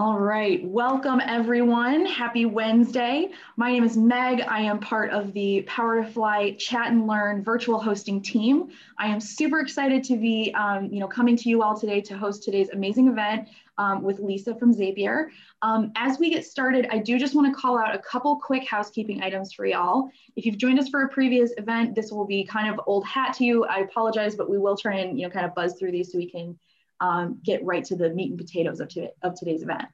All right, welcome everyone. Happy Wednesday. My name is Meg. I am part of the Power to Fly Chat and Learn virtual hosting team. I am super excited to be, um, you know, coming to you all today to host today's amazing event um, with Lisa from Zapier. Um, as we get started, I do just want to call out a couple quick housekeeping items for y'all. If you've joined us for a previous event, this will be kind of old hat to you. I apologize, but we will try and, you know, kind of buzz through these so we can um, get right to the meat and potatoes of, of today's event.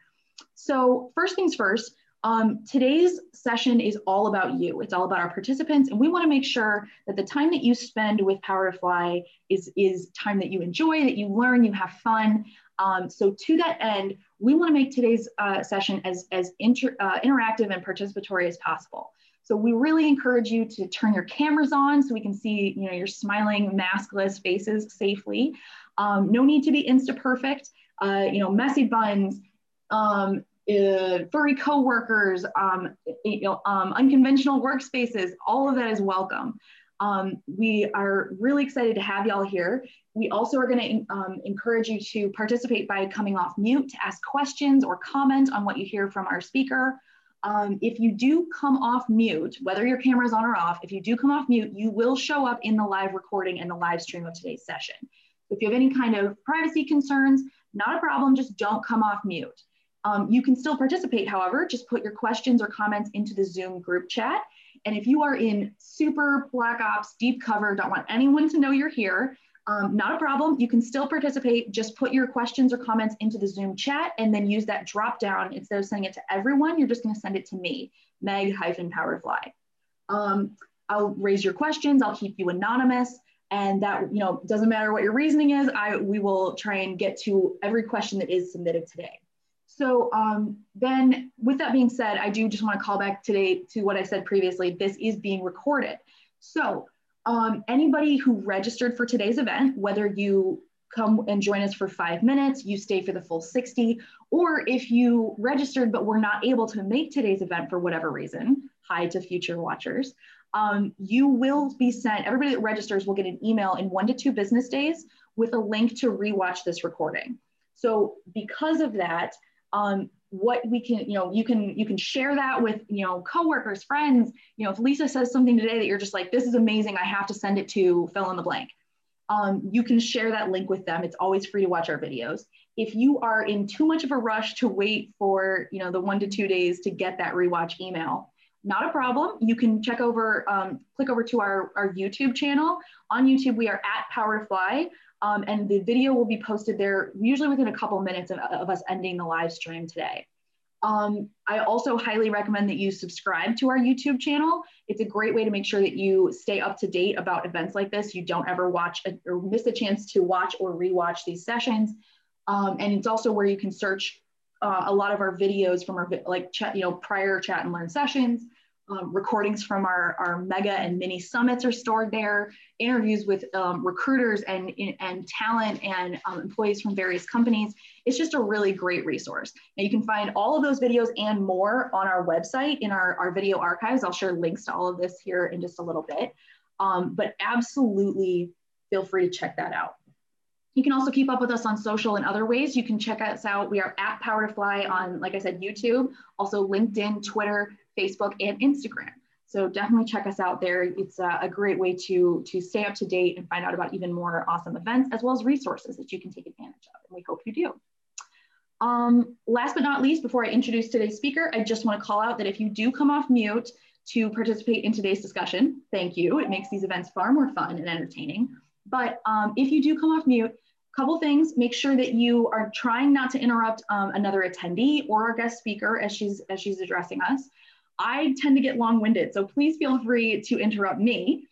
So first things first, um, today's session is all about you. It's all about our participants, and we want to make sure that the time that you spend with Power to Fly is, is time that you enjoy, that you learn, you have fun. Um, so to that end, we want to make today's uh, session as, as inter, uh, interactive and participatory as possible. So we really encourage you to turn your cameras on so we can see you know, your smiling maskless faces safely. Um, no need to be insta perfect. Uh, you know, messy buns, um, uh, furry coworkers, um, you know, um, unconventional workspaces, all of that is welcome. Um, we are really excited to have y'all here. We also are going to um, encourage you to participate by coming off mute to ask questions or comment on what you hear from our speaker. Um, if you do come off mute, whether your camera is on or off, if you do come off mute, you will show up in the live recording and the live stream of today's session. If you have any kind of privacy concerns, not a problem, just don't come off mute. Um, you can still participate, however, just put your questions or comments into the Zoom group chat. And if you are in super black ops, deep cover, don't want anyone to know you're here, um, not a problem. You can still participate. Just put your questions or comments into the Zoom chat and then use that drop down. Instead of sending it to everyone, you're just going to send it to me, Meg hyphen Powerfly. Um, I'll raise your questions. I'll keep you anonymous. And that, you know, doesn't matter what your reasoning is, I, we will try and get to every question that is submitted today. So um, then with that being said, I do just want to call back today to what I said previously. This is being recorded. So um, anybody who registered for today's event, whether you come and join us for five minutes, you stay for the full 60, or if you registered but were not able to make today's event for whatever reason, hi to future watchers, um, you will be sent, everybody that registers will get an email in one to two business days with a link to rewatch this recording. So because of that, um, what we can, you know, you can you can share that with you know coworkers, friends. You know, if Lisa says something today that you're just like, this is amazing, I have to send it to fill in the blank. Um, you can share that link with them. It's always free to watch our videos. If you are in too much of a rush to wait for you know the one to two days to get that rewatch email, not a problem. You can check over, um, click over to our, our YouTube channel. On YouTube, we are at Power to Fly. Um, and the video will be posted there usually within a couple minutes of, of us ending the live stream today. Um, I also highly recommend that you subscribe to our YouTube channel. It's a great way to make sure that you stay up to date about events like this. You don't ever watch a, or miss a chance to watch or rewatch these sessions. Um, and it's also where you can search uh, a lot of our videos from our like you know prior chat and learn sessions. Um, recordings from our, our mega and mini summits are stored there, interviews with um, recruiters and, and talent and um, employees from various companies. It's just a really great resource. Now you can find all of those videos and more on our website in our, our video archives. I'll share links to all of this here in just a little bit, um, but absolutely feel free to check that out. You can also keep up with us on social and other ways. You can check us out. We are at Power to Fly on, like I said, YouTube, also LinkedIn, Twitter, Facebook, and Instagram. So definitely check us out there. It's a, a, great way to, to stay up to date and find out about even more awesome events, as well as resources that you can take advantage of. And we hope you do. Um, last but not least, before I introduce today's speaker, I just want to call out that if you do come off mute to participate in today's discussion, thank you. It makes these events far more fun and entertaining. But um, if you do come off mute, couple things make sure that you are trying not to interrupt um, another attendee or our guest speaker as she's as she's addressing us I tend to get long winded, so please feel free to interrupt me.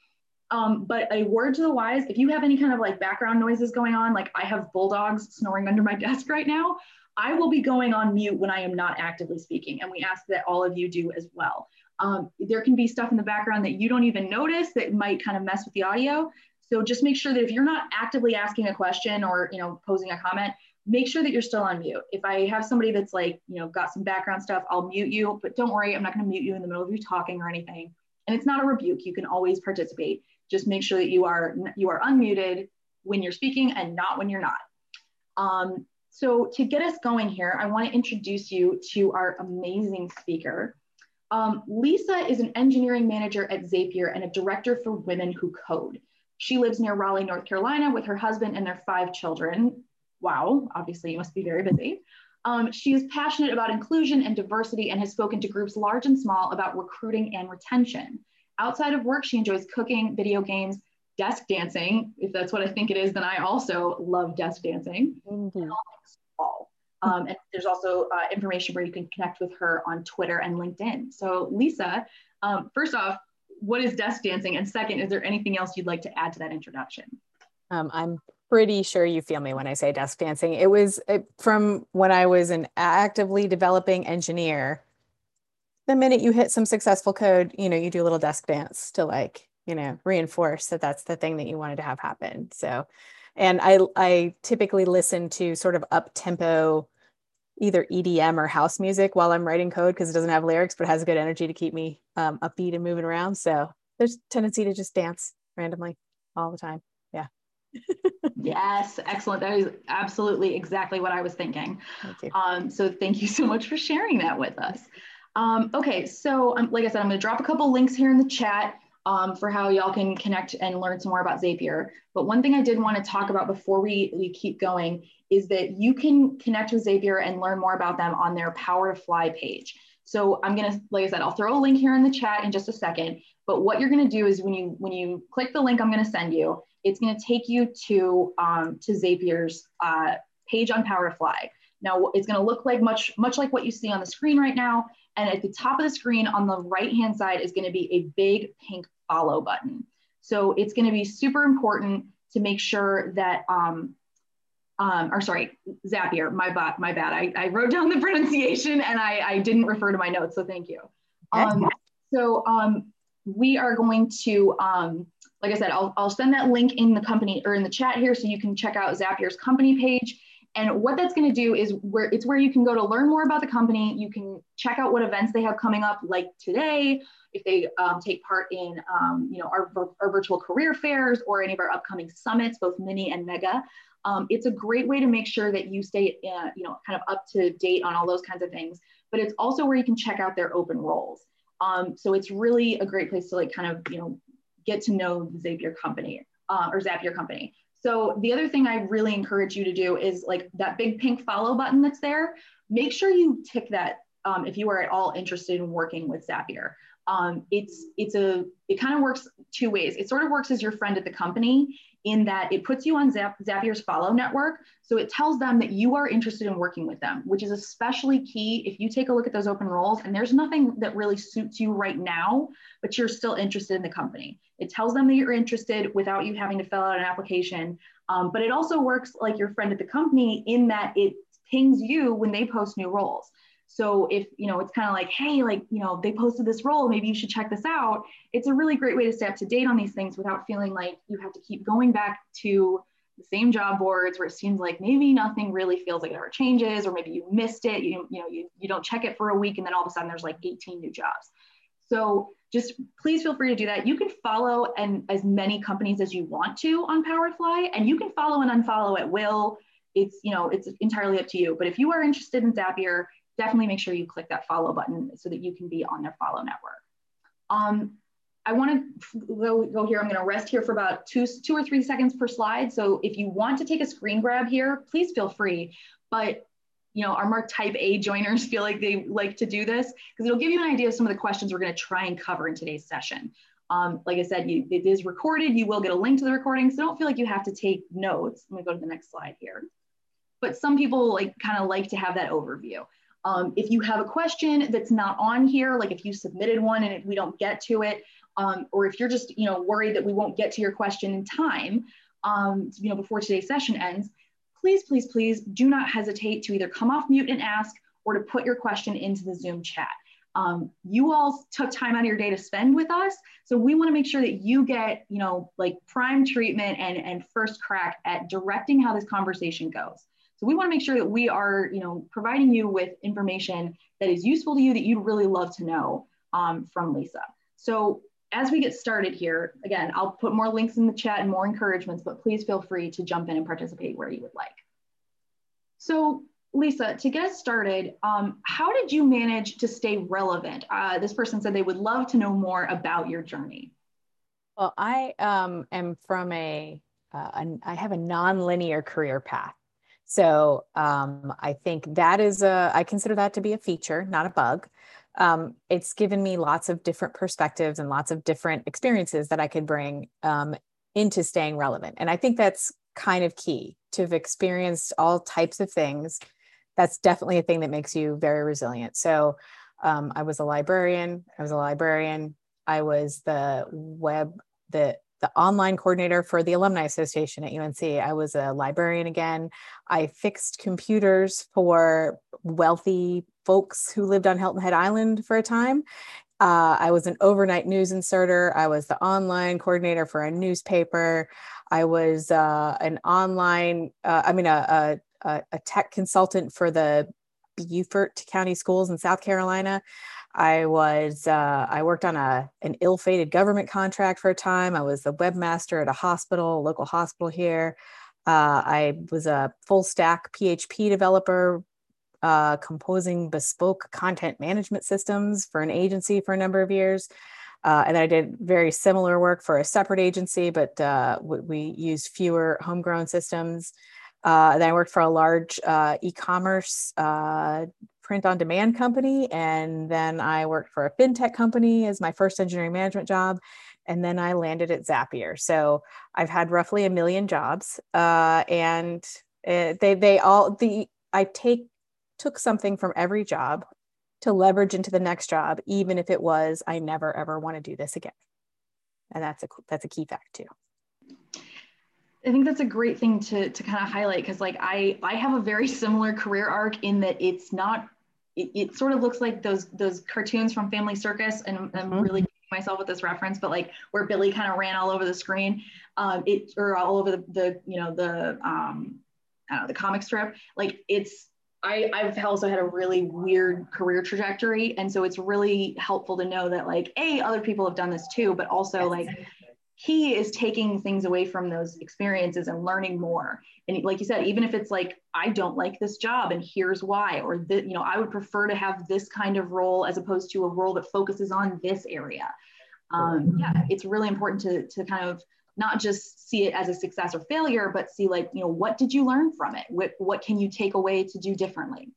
Um, but a word to the wise, if you have any kind of like background noises going on, like I have bulldogs snoring under my desk right now, I will be going on mute when I am not actively speaking. And we ask that all of you do as well. Um, there can be stuff in the background that you don't even notice that might kind of mess with the audio. So just make sure that if you're not actively asking a question or you know posing a comment, make sure that you're still on mute. If I have somebody that's like, you know, got some background stuff, I'll mute you, but don't worry, I'm not going to mute you in the middle of you talking or anything. And it's not a rebuke. You can always participate. Just make sure that you are you are unmuted when you're speaking and not when you're not. Um, so to get us going here, I want to introduce you to our amazing speaker. Um, Lisa is an engineering manager at Zapier and a director for Women Who Code. She lives near Raleigh, North Carolina with her husband and their five children. Wow, obviously you must be very busy. Um, she is passionate about inclusion and diversity and has spoken to groups large and small about recruiting and retention. Outside of work, she enjoys cooking, video games, desk dancing. If that's what I think it is, then I also love desk dancing. Mm-hmm. Um, and there's also uh, information where you can connect with her on Twitter and LinkedIn. So, Lisa, um, first off, what is desk dancing? And second, is there anything else you'd like to add to that introduction? Um, I'm pretty sure you feel me when I say desk dancing. It was it, from when I was an actively developing engineer. The minute you hit some successful code, you know, you do a little desk dance to like, you know, reinforce that that's the thing that you wanted to have happen. So, and I I typically listen to sort of up tempo either EDM or house music while I'm writing code because it doesn't have lyrics but has a good energy to keep me um, upbeat and moving around. So there's tendency to just dance randomly all the time. Yeah. yes, excellent. That is absolutely exactly what I was thinking. Um, so thank you so much for sharing that with us. Um, okay, so um, like I said, I'm going to drop a couple links here in the chat um, for how y'all can connect and learn some more about Zapier. But one thing I did want to talk about before we, we keep going is that you can connect with Zapier and learn more about them on their Power to Fly page. So I'm gonna, like I said, I'll throw a link here in the chat in just a second. But what you're gonna do is when you when you click the link I'm gonna send you, it's gonna take you to um, to Zapier's uh, page on Power to Fly. Now it's gonna look like much much like what you see on the screen right now. And at the top of the screen on the right hand side is gonna be a big pink follow button. So it's gonna be super important to make sure that um, um, or sorry, Zapier, my bad, my bad. I, I wrote down the pronunciation and I, I didn't refer to my notes, so thank you. Um, so um, we are going to, um, like I said, I'll, I'll send that link in the company or in the chat here so you can check out Zapier's company page. And what that's going to do is where it's where you can go to learn more about the company. You can check out what events they have coming up, like today, if they um, take part in, um, you know, our, our virtual career fairs or any of our upcoming summits, both mini and mega. Um, it's a great way to make sure that you stay, uh, you know, kind of up to date on all those kinds of things. But it's also where you can check out their open roles. Um, so it's really a great place to like kind of, you know, get to know the Zapier company uh, or Zapier company. So the other thing I really encourage you to do is like that big pink follow button that's there. Make sure you tick that um, if you are at all interested in working with Zapier. Um, it's it's a it kind of works two ways. It sort of works as your friend at the company in that it puts you on Zap, Zapier's follow network. So it tells them that you are interested in working with them, which is especially key if you take a look at those open roles and there's nothing that really suits you right now, but you're still interested in the company. It tells them that you're interested without you having to fill out an application. Um, but it also works like your friend at the company in that it pings you when they post new roles. So if, you know, it's kind of like, hey, like, you know, they posted this role, maybe you should check this out. It's a really great way to stay up to date on these things without feeling like you have to keep going back to the same job boards where it seems like maybe nothing really feels like it ever changes, or maybe you missed it, you, you know, you, you don't check it for a week and then all of a sudden there's like 18 new jobs. So just please feel free to do that. You can follow and as many companies as you want to on Powerfly, and you can follow and unfollow at will. It's you know it's entirely up to you. But if you are interested in Zapier, definitely make sure you click that follow button so that you can be on their follow network. Um, I want to go, here. I'm going to rest here for about two, two or three seconds per slide. So if you want to take a screen grab here, please feel free. But you know, our Mark type A joiners feel like they like to do this because it'll give you an idea of some of the questions we're going to try and cover in today's session. Um, like I said, you, it is recorded. You will get a link to the recording, so don't feel like you have to take notes. Let me go to the next slide here. But some people like kind of like to have that overview. Um, if you have a question that's not on here, like if you submitted one and if we don't get to it, um, or if you're just you know worried that we won't get to your question in time, um, you know before today's session ends, please, please, please do not hesitate to either come off mute and ask or to put your question into the Zoom chat. Um, you all took time out of your day to spend with us. So we wanna make sure that you get, you know, like prime treatment and, and first crack at directing how this conversation goes. So we want to make sure that we are, you know, providing you with information that is useful to you that you'd really love to know um, from Lisa. So as we get started here, again, I'll put more links in the chat and more encouragements, but please feel free to jump in and participate where you would like. So Lisa, to get started, um, how did you manage to stay relevant? Uh, this person said they would love to know more about your journey. Well, I um, am from a, uh, a, I have a non-linear career path. So um, I think that is a, I consider that to be a feature, not a bug. Um, it's given me lots of different perspectives and lots of different experiences that I could bring um, into staying relevant. And I think that's kind of key to have experienced all types of things. That's definitely a thing that makes you very resilient. So um, I was a librarian. I was a librarian. I was the web, the the online coordinator for the Alumni Association at UNC. I was a librarian again. I fixed computers for wealthy folks who lived on Hilton Head Island for a time. Uh, I was an overnight news inserter. I was the online coordinator for a newspaper. I was uh, an online, uh, I mean, a, a, a tech consultant for the Beaufort County Schools in South Carolina. I was uh, I worked on a an ill-fated government contract for a time. I was the webmaster at a hospital, a local hospital here. Uh, I was a full stack PHP developer, uh, composing bespoke content management systems for an agency for a number of years. Uh, and I did very similar work for a separate agency, but uh, we used fewer homegrown systems. Uh, then I worked for a large uh, e-commerce uh, print on demand company. And then I worked for a fintech company as my first engineering management job. And then I landed at Zapier. So I've had roughly a million jobs. Uh, and it, they, they all, the, I take, took something from every job to leverage into the next job, even if it was, I never ever want to do this again. And that's a, that's a key fact too. I think that's a great thing to, to kind of highlight because like I I have a very similar career arc in that it's not it, it sort of looks like those those cartoons from Family Circus and I'm mm-hmm. really myself with this reference but like where Billy kind of ran all over the screen um it or all over the, the you know the um I don't know the comic strip like it's I, I've also had a really weird career trajectory. And so it's really helpful to know that, like, A, other people have done this too, but also, like, he is taking things away from those experiences and learning more. And like you said even if it's like i don't like this job and here's why or that you know i would prefer to have this kind of role as opposed to a role that focuses on this area. Um, yeah it's really important to to kind of not just see it as a success or failure but see like you know what did you learn from it? What, what can you take away to do differently?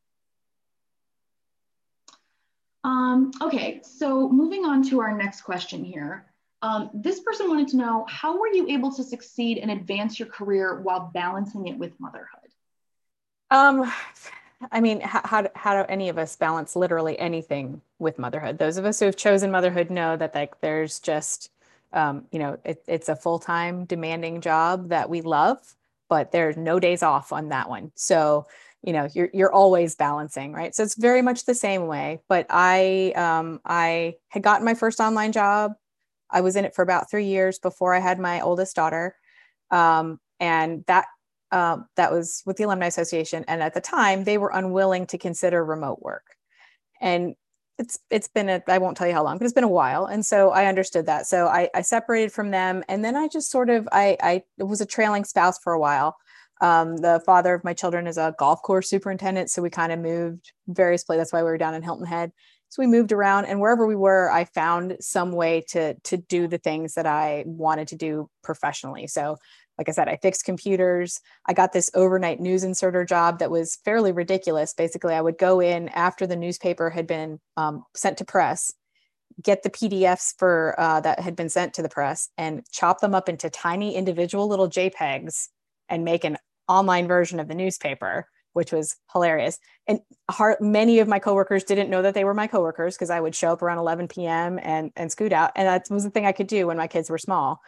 Um, okay so moving on to our next question here um, this person wanted to know how were you able to succeed and advance your career while balancing it with motherhood? Um, I mean, how, how, do, how do any of us balance literally anything with motherhood? Those of us who have chosen motherhood know that like there's just, um, you know, it, it's a full time demanding job that we love, but there's no days off on that one. So, you know, you're you're always balancing, right? So it's very much the same way. But I um, I had gotten my first online job I was in it for about three years before I had my oldest daughter. Um, and that uh, that was with the Alumni Association. And at the time, they were unwilling to consider remote work. And it's it's been a I won't tell you how long, but it's been a while. And so I understood that. So I, I separated from them, and then I just sort of I I was a trailing spouse for a while. Um, the father of my children is a golf course superintendent, so we kind of moved various places. That's why we were down in Hilton Head. So we moved around and wherever we were, I found some way to to do the things that I wanted to do professionally. So like I said, I fixed computers. I got this overnight news inserter job that was fairly ridiculous. Basically, I would go in after the newspaper had been um, sent to press, get the PDFs for uh, that had been sent to the press, and chop them up into tiny individual little JPEGs and make an online version of the newspaper which was hilarious. And hard, many of my coworkers didn't know that they were my coworkers because I would show up around 11 p.m. and and scoot out, and that was the thing I could do when my kids were small.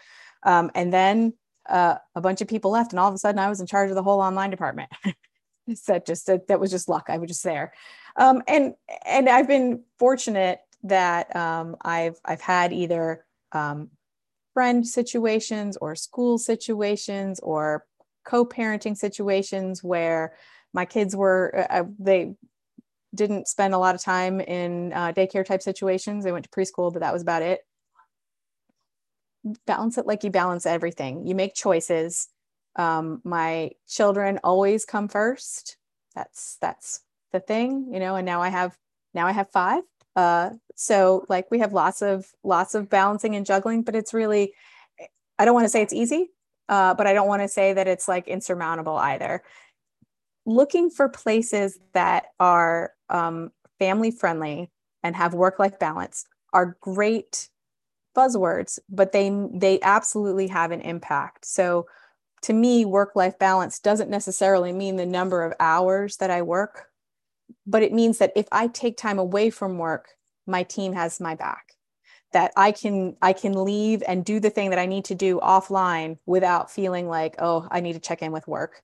Um, and then uh, a bunch of people left, and all of a sudden I was in charge of the whole online department. that just that, that was just luck. I was just there, um, and and I've been fortunate that um, I've I've had either um, friend situations or school situations or co-parenting situations where my kids were uh, uh, they didn't spend a lot of time in uh, daycare type situations. They went to preschool but that was about it. Balance it like you balance everything. You make choices. Um, my children always come first. That's that's the thing you know and now i have now i have five. Uh so like we have lots of lots of balancing and juggling but it's really i don't want to say it's easy uh, but i don't want to say that it's like insurmountable either looking for places that are um, family friendly and have work life balance are great buzzwords but they they absolutely have an impact. So to me work life balance doesn't necessarily mean the number of hours that i work but it means that if i take time away from work my team has my back. That i can i can leave and do the thing that i need to do offline without feeling like oh i need to check in with work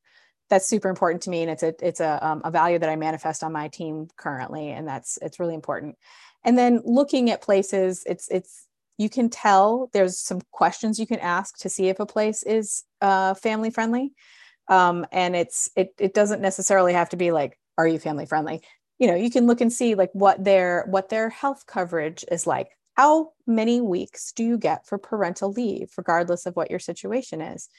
that's super important to me and it's a it's a, um, a value that i manifest on my team currently and that's it's really important. And then looking at places it's it's you can tell there's some questions you can ask to see if a place is uh, family friendly. Um, and it's it, it doesn't necessarily have to be like are you family friendly? You know you can look and see like what their what their health coverage is like. How many weeks do you get for parental leave regardless of what your situation is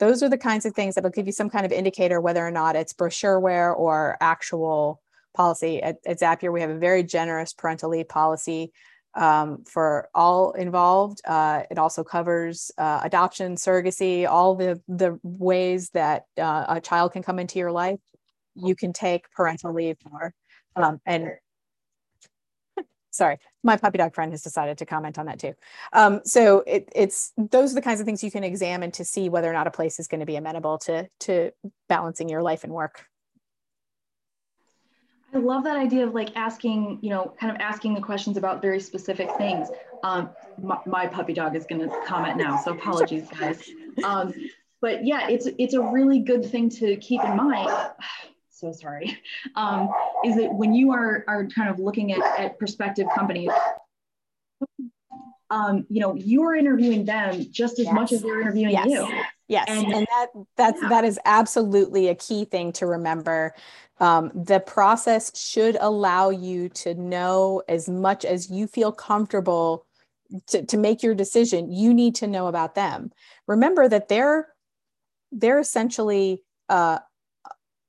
those are the kinds of things that'll give you some kind of indicator whether or not it's brochureware or actual policy at, at zapier we have a very generous parental leave policy um, for all involved. Uh, it also covers uh, adoption, surrogacy, all the, the ways that uh, a child can come into your life. You can take parental leave for. Um, and sorry, my puppy dog friend has decided to comment on that too. Um, so it, it's those are the kinds of things you can examine to see whether or not a place is going to be amenable to to balancing your life and work. I love that idea of like asking, you know, kind of asking the questions about very specific things. Um, my, my puppy dog is going to comment now, so apologies, guys. Um, but yeah, it's it's a really good thing to keep in mind. So sorry. Um, is that when you are are kind of looking at, at prospective companies, um, you know, you're interviewing them just as yes. much as they're interviewing yes. you. Yes, and, and that that's yeah. that is absolutely a key thing to remember. Um, the process should allow you to know as much as you feel comfortable to, to make your decision. You need to know about them. Remember that they're they're essentially, uh,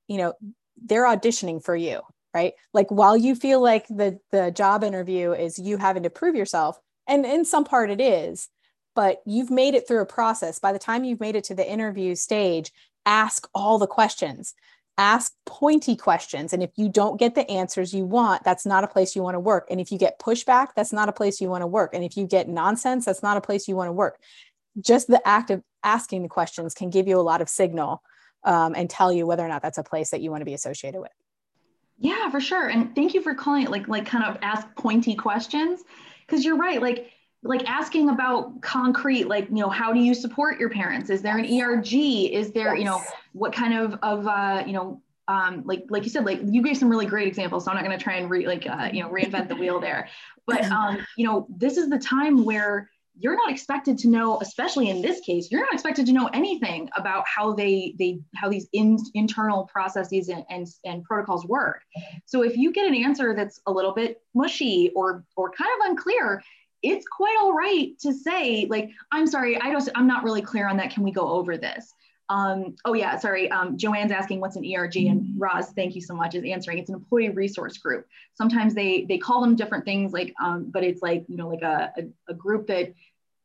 you know, they're auditioning for you, right? Like while you feel like the the job interview is you having to prove yourself, and in some part it is but you've made it through a process. By the time you've made it to the interview stage, ask all the questions, ask pointy questions. And if you don't get the answers you want, that's not a place you want to work. And if you get pushback, that's not a place you want to work. And if you get nonsense, that's not a place you want to work. Just the act of asking the questions can give you a lot of signal um, and tell you whether or not that's a place that you want to be associated with. Yeah, for sure. And thank you for calling it like like kind of ask pointy questions because you're right. Like like asking about concrete like you know how do you support your parents is there an erg is there yes. you know what kind of of uh, you know um, like like you said like you gave some really great examples so i'm not going to try and re like uh, you know reinvent the wheel there but um, you know this is the time where you're not expected to know especially in this case you're not expected to know anything about how they they how these in, internal processes and, and and protocols work. So if you get an answer that's a little bit mushy or or kind of unclear it's quite all right to say like i'm sorry i don't i'm not really clear on that. Can we go over this? Um, oh yeah sorry um, joanne's asking what's an erg and roz thank you so much is answering. It's an employee resource group. Sometimes they they call them different things like um, but it's like you know like a, a, a group that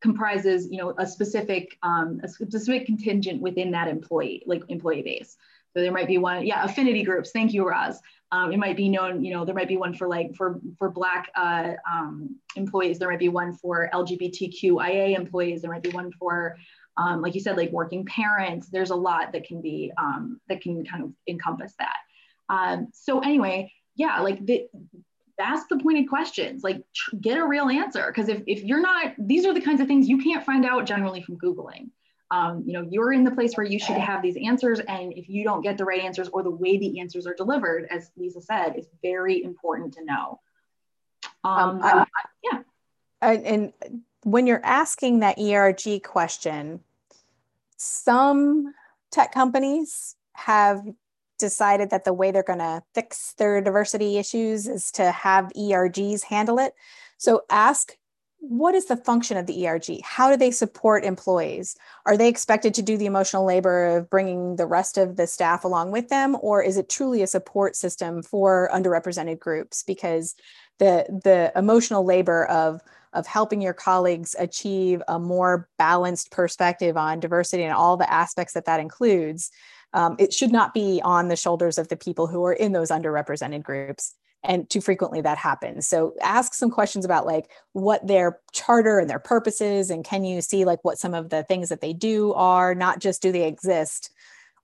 comprises you know a specific um, a specific contingent within that employee like employee base so there might be one yeah affinity groups thank you roz um, it might be known, you know, there might be one for like for for Black uh, um, employees. There might be one for LGBTQIA employees. There might be one for, um, like you said, like working parents. There's a lot that can be um, that can kind of encompass that. Um, so anyway, yeah, like the, ask the pointed questions. Like get a real answer. Because if if you're not, these are the kinds of things you can't find out generally from googling. Um, you know you're in the place where you should have these answers and if you don't get the right answers or the way the answers are delivered as lisa said is very important to know. Um, um I, I, yeah. And when you're asking that erg question some tech companies have decided that the way they're going to fix their diversity issues is to have ergs handle it so ask what is the function of the ERG? How do they support employees? Are they expected to do the emotional labor of bringing the rest of the staff along with them, or is it truly a support system for underrepresented groups? Because the the emotional labor of of helping your colleagues achieve a more balanced perspective on diversity and all the aspects that that includes, um, it should not be on the shoulders of the people who are in those underrepresented groups and too frequently that happens so ask some questions about like what their charter and their purposes and can you see like what some of the things that they do are not just do they exist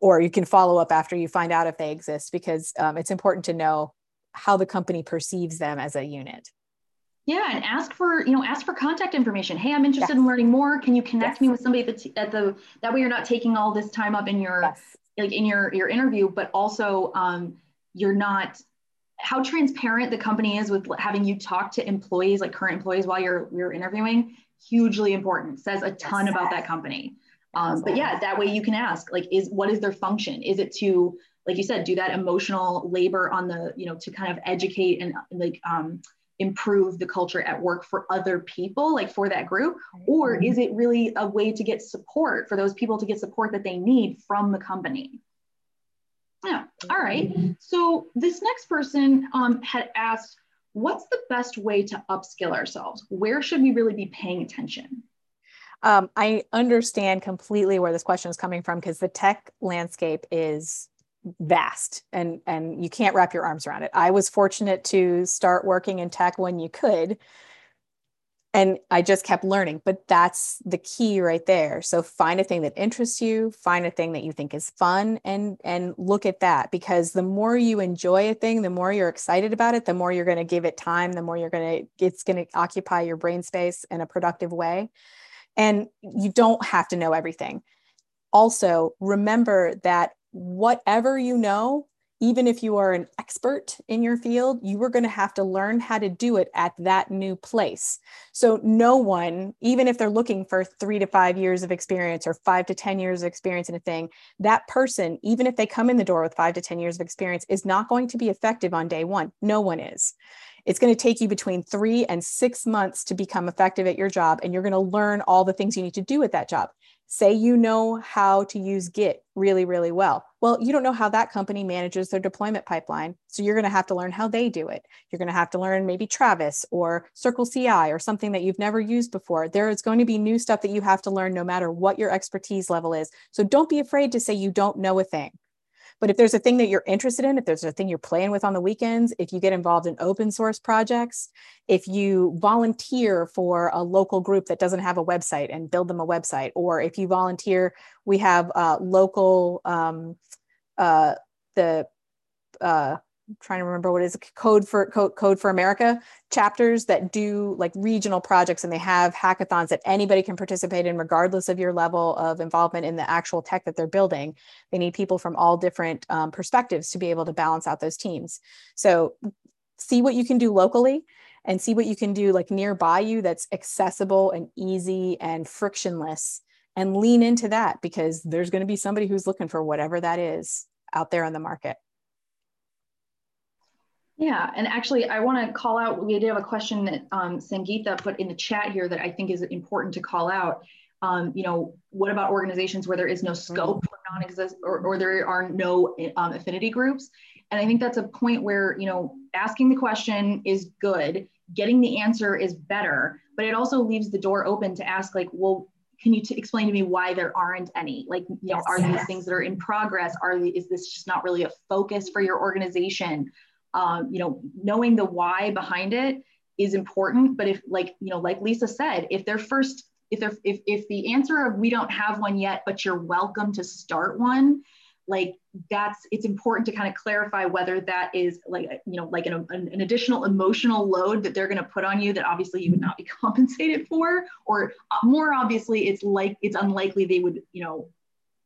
or you can follow up after you find out if they exist because um, it's important to know how the company perceives them as a unit yeah and ask for you know ask for contact information hey i'm interested yes. in learning more can you connect yes. me with somebody at the, at the that way you're not taking all this time up in your yes. Like in your your interview but also um, you're not how transparent the company is with having you talk to employees, like current employees, while you're you're interviewing, hugely important. Says a ton yes. about that company. Um, but yeah, that way you can ask, like, is what is their function? Is it to, like you said, do that emotional labor on the, you know, to kind of educate and like um, improve the culture at work for other people, like for that group, or mm-hmm. is it really a way to get support for those people to get support that they need from the company? Yeah. All right. So this next person um, had asked, what's the best way to upskill ourselves? Where should we really be paying attention? Um, I understand completely where this question is coming from because the tech landscape is vast and and you can't wrap your arms around it. I was fortunate to start working in tech when you could and I just kept learning. But that's the key right there. So find a thing that interests you, find a thing that you think is fun, and and look at that because the more you enjoy a thing, the more you're excited about it, the more you're going to give it time, the more you're going to it's going to occupy your brain space in a productive way. And you don't have to know everything. Also, remember that whatever you know even if you are an expert in your field, you are going to have to learn how to do it at that new place. So, no one, even if they're looking for three to five years of experience or five to 10 years of experience in a thing, that person, even if they come in the door with five to 10 years of experience, is not going to be effective on day one. No one is. It's going to take you between three and six months to become effective at your job, and you're going to learn all the things you need to do at that job. Say you know how to use Git really, really well. Well, you don't know how that company manages their deployment pipeline. So you're going to have to learn how they do it. You're going to have to learn maybe Travis or Circle CI or something that you've never used before. There is going to be new stuff that you have to learn no matter what your expertise level is. So don't be afraid to say you don't know a thing. But if there's a thing that you're interested in, if there's a thing you're playing with on the weekends, if you get involved in open source projects, if you volunteer for a local group that doesn't have a website and build them a website, or if you volunteer, we have uh, local, um, uh, the uh, trying to remember what is code for code, code for america chapters that do like regional projects and they have hackathons that anybody can participate in regardless of your level of involvement in the actual tech that they're building. They need people from all different um, perspectives to be able to balance out those teams. So see what you can do locally and see what you can do like nearby you that's accessible and easy and frictionless and lean into that because there's going to be somebody who's looking for whatever that is out there on the market yeah, and actually, I want to call out. We did have a question that um, Sangeeta put in the chat here that I think is important to call out. Um, you know, what about organizations where there is no scope or non-exist or, or there are no um, affinity groups? And I think that's a point where you know asking the question is good, getting the answer is better, but it also leaves the door open to ask like, well, can you explain to me why there aren't any? Like, you know, yes, are yes. these things that are in progress? Are is this just not really a focus for your organization? Um, you know, knowing the why behind it is important. But if like, you know, like Lisa said, if they're first, if they're, if, if the answer of we don't have one yet, but you're welcome to start one, like that's, it's important to kind of clarify whether that is like, you know, like an, an additional emotional load that they're going to put on you that obviously you would not be compensated for, or more obviously it's like, it's unlikely they would, you know,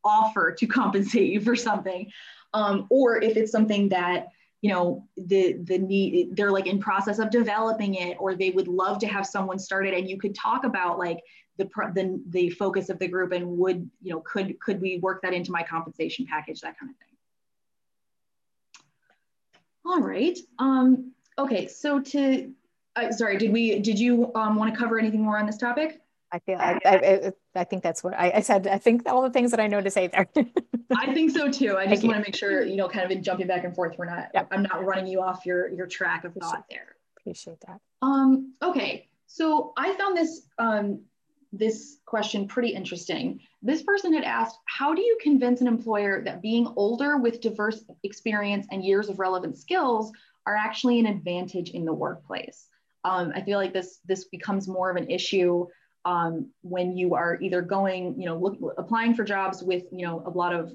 offer to compensate you for something. Um, or if it's something that you know the the need they're like in process of developing it or they would love to have someone started and you could talk about like the the, the focus of the group and would you know could could we work that into my compensation package that kind of thing all right um okay so to uh, sorry, did we, did you um, want to cover anything more on this topic? I feel I, I, I, think that's what I, I, said. I think all the things that I know to say there. I think so too. I just want to make sure you know, kind of in jumping back and forth. We're not. Yep. I'm not running you off your your track of thought there. Appreciate that. Um. Okay. So I found this um this question pretty interesting. This person had asked, how do you convince an employer that being older with diverse experience and years of relevant skills are actually an advantage in the workplace? Um, I feel like this this becomes more of an issue um, when you are either going, you know, look, applying for jobs with, you know, a lot of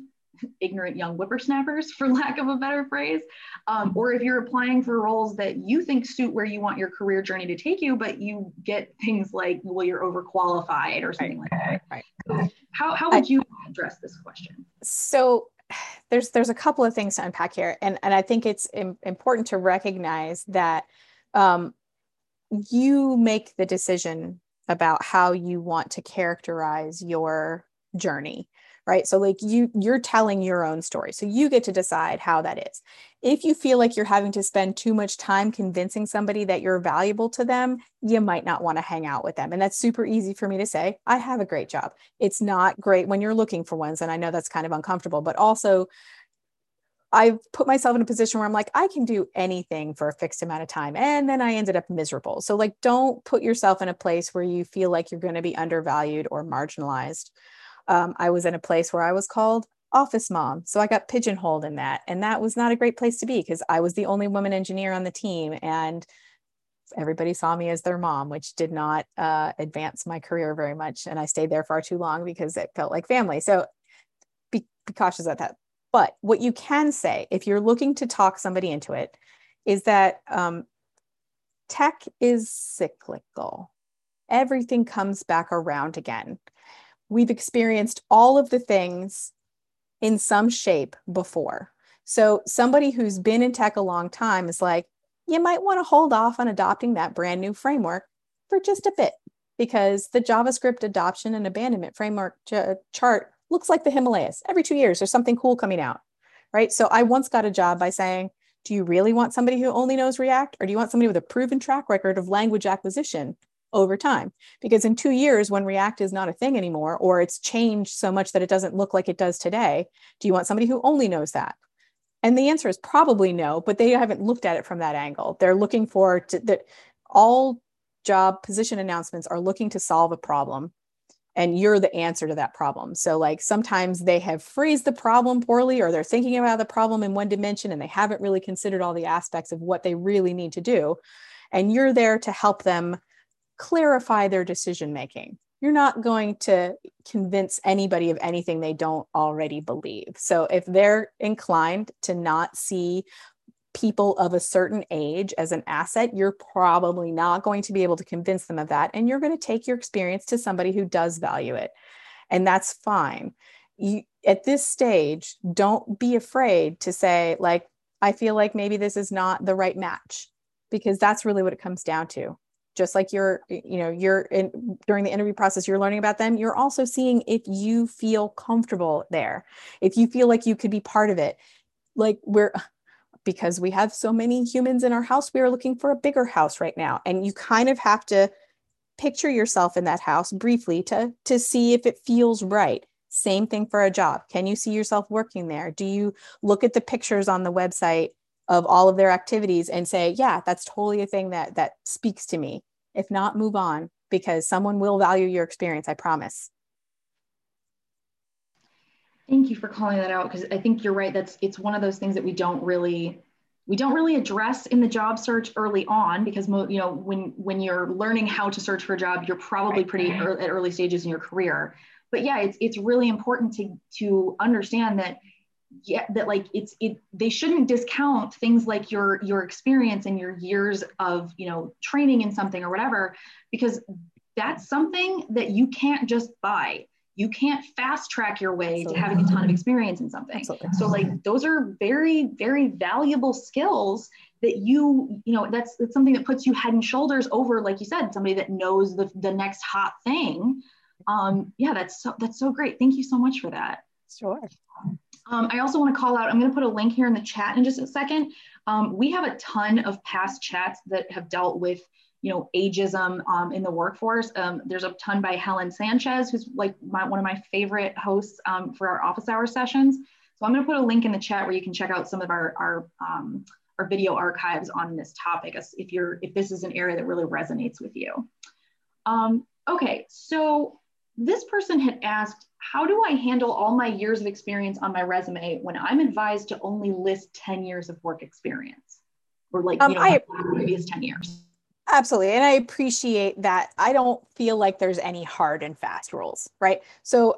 ignorant young whippersnappers, for lack of a better phrase, um, or if you're applying for roles that you think suit where you want your career journey to take you, but you get things like, well, you're overqualified or something right. like that. Right. So how, how would you address this question? So there's there's a couple of things to unpack here, and and I think it's Im- important to recognize that um, you make the decision about how you want to characterize your journey right? So like you you're telling your own story so you get to decide how that is. If you feel like you're having to spend too much time convincing somebody that you're valuable to them you might not want to hang out with them and that's super easy for me to say i have a great job. It's not great when you're looking for ones and i know that's kind of uncomfortable but also I've put myself in a position where I'm like, I can do anything for a fixed amount of time. And then I ended up miserable. So, like, don't put yourself in a place where you feel like you're going to be undervalued or marginalized. Um, I was in a place where I was called office mom. So I got pigeonholed in that. And that was not a great place to be because I was the only woman engineer on the team. And everybody saw me as their mom, which did not uh, advance my career very much. And I stayed there far too long because it felt like family. So be, be cautious of that. But what you can say, if you're looking to talk somebody into it, is that um, tech is cyclical. Everything comes back around again. We've experienced all of the things in some shape before. So, somebody who's been in tech a long time is like, you might want to hold off on adopting that brand new framework for just a bit because the JavaScript adoption and abandonment framework ch- chart looks like the Himalayas. Every two years, there's something cool coming out, right? So I once got a job by saying, do you really want somebody who only knows React or do you want somebody with a proven track record of language acquisition over time? Because in two years, when React is not a thing anymore, or it's changed so much that it doesn't look like it does today, do you want somebody who only knows that? And the answer is probably no, but they haven't looked at it from that angle. They're looking for that all job position announcements are looking to solve a problem and you're the answer to that problem. So, like sometimes they have phrased the problem poorly, or they're thinking about the problem in one dimension and they haven't really considered all the aspects of what they really need to do. And you're there to help them clarify their decision making. You're not going to convince anybody of anything they don't already believe. So, if they're inclined to not see people of a certain age as an asset, you're probably not going to be able to convince them of that. And you're going to take your experience to somebody who does value it. And that's fine. You, at this stage, don't be afraid to say, like, I feel like maybe this is not the right match, because that's really what it comes down to. Just like you're, you know, you're in during the interview process, you're learning about them. You're also seeing if you feel comfortable there, if you feel like you could be part of it. Like we're, because we have so many humans in our house, we are looking for a bigger house right now. And you kind of have to picture yourself in that house briefly to, to see if it feels right. Same thing for a job. Can you see yourself working there? Do you look at the pictures on the website of all of their activities and say, yeah, that's totally a thing that that speaks to me. If not, move on because someone will value your experience, I promise. Thank you for calling that out because I think you're right. That's it's one of those things that we don't really we don't really address in the job search early on because you know when when you're learning how to search for a job, you're probably pretty early, at early stages in your career. But yeah, it's it's really important to to understand that yeah that like it's it they shouldn't discount things like your your experience and your years of you know training in something or whatever because that's something that you can't just buy you can't fast track your way Absolutely. to having a ton of experience in something Absolutely. so like those are very very valuable skills that you you know that's that's something that puts you head and shoulders over like you said somebody that knows the, the next hot thing um yeah that's so that's so great thank you so much for that sure um, I also want to call out, I'm going to put a link here in the chat in just a second. Um, we have a ton of past chats that have dealt with you know, ageism um, in the workforce. Um, there's a ton by Helen Sanchez, who's like my, one of my favorite hosts um, for our office hour sessions. So I'm going to put a link in the chat where you can check out some of our our, um, our video archives on this topic, if you're if this is an area that really resonates with you. Um, okay, so this person had asked, how do I handle all my years of experience on my resume when I'm advised to only list 10 years of work experience or like, um, you know, I, previous 10 years? Absolutely. And I appreciate that. I don't feel like there's any hard and fast rules, right? So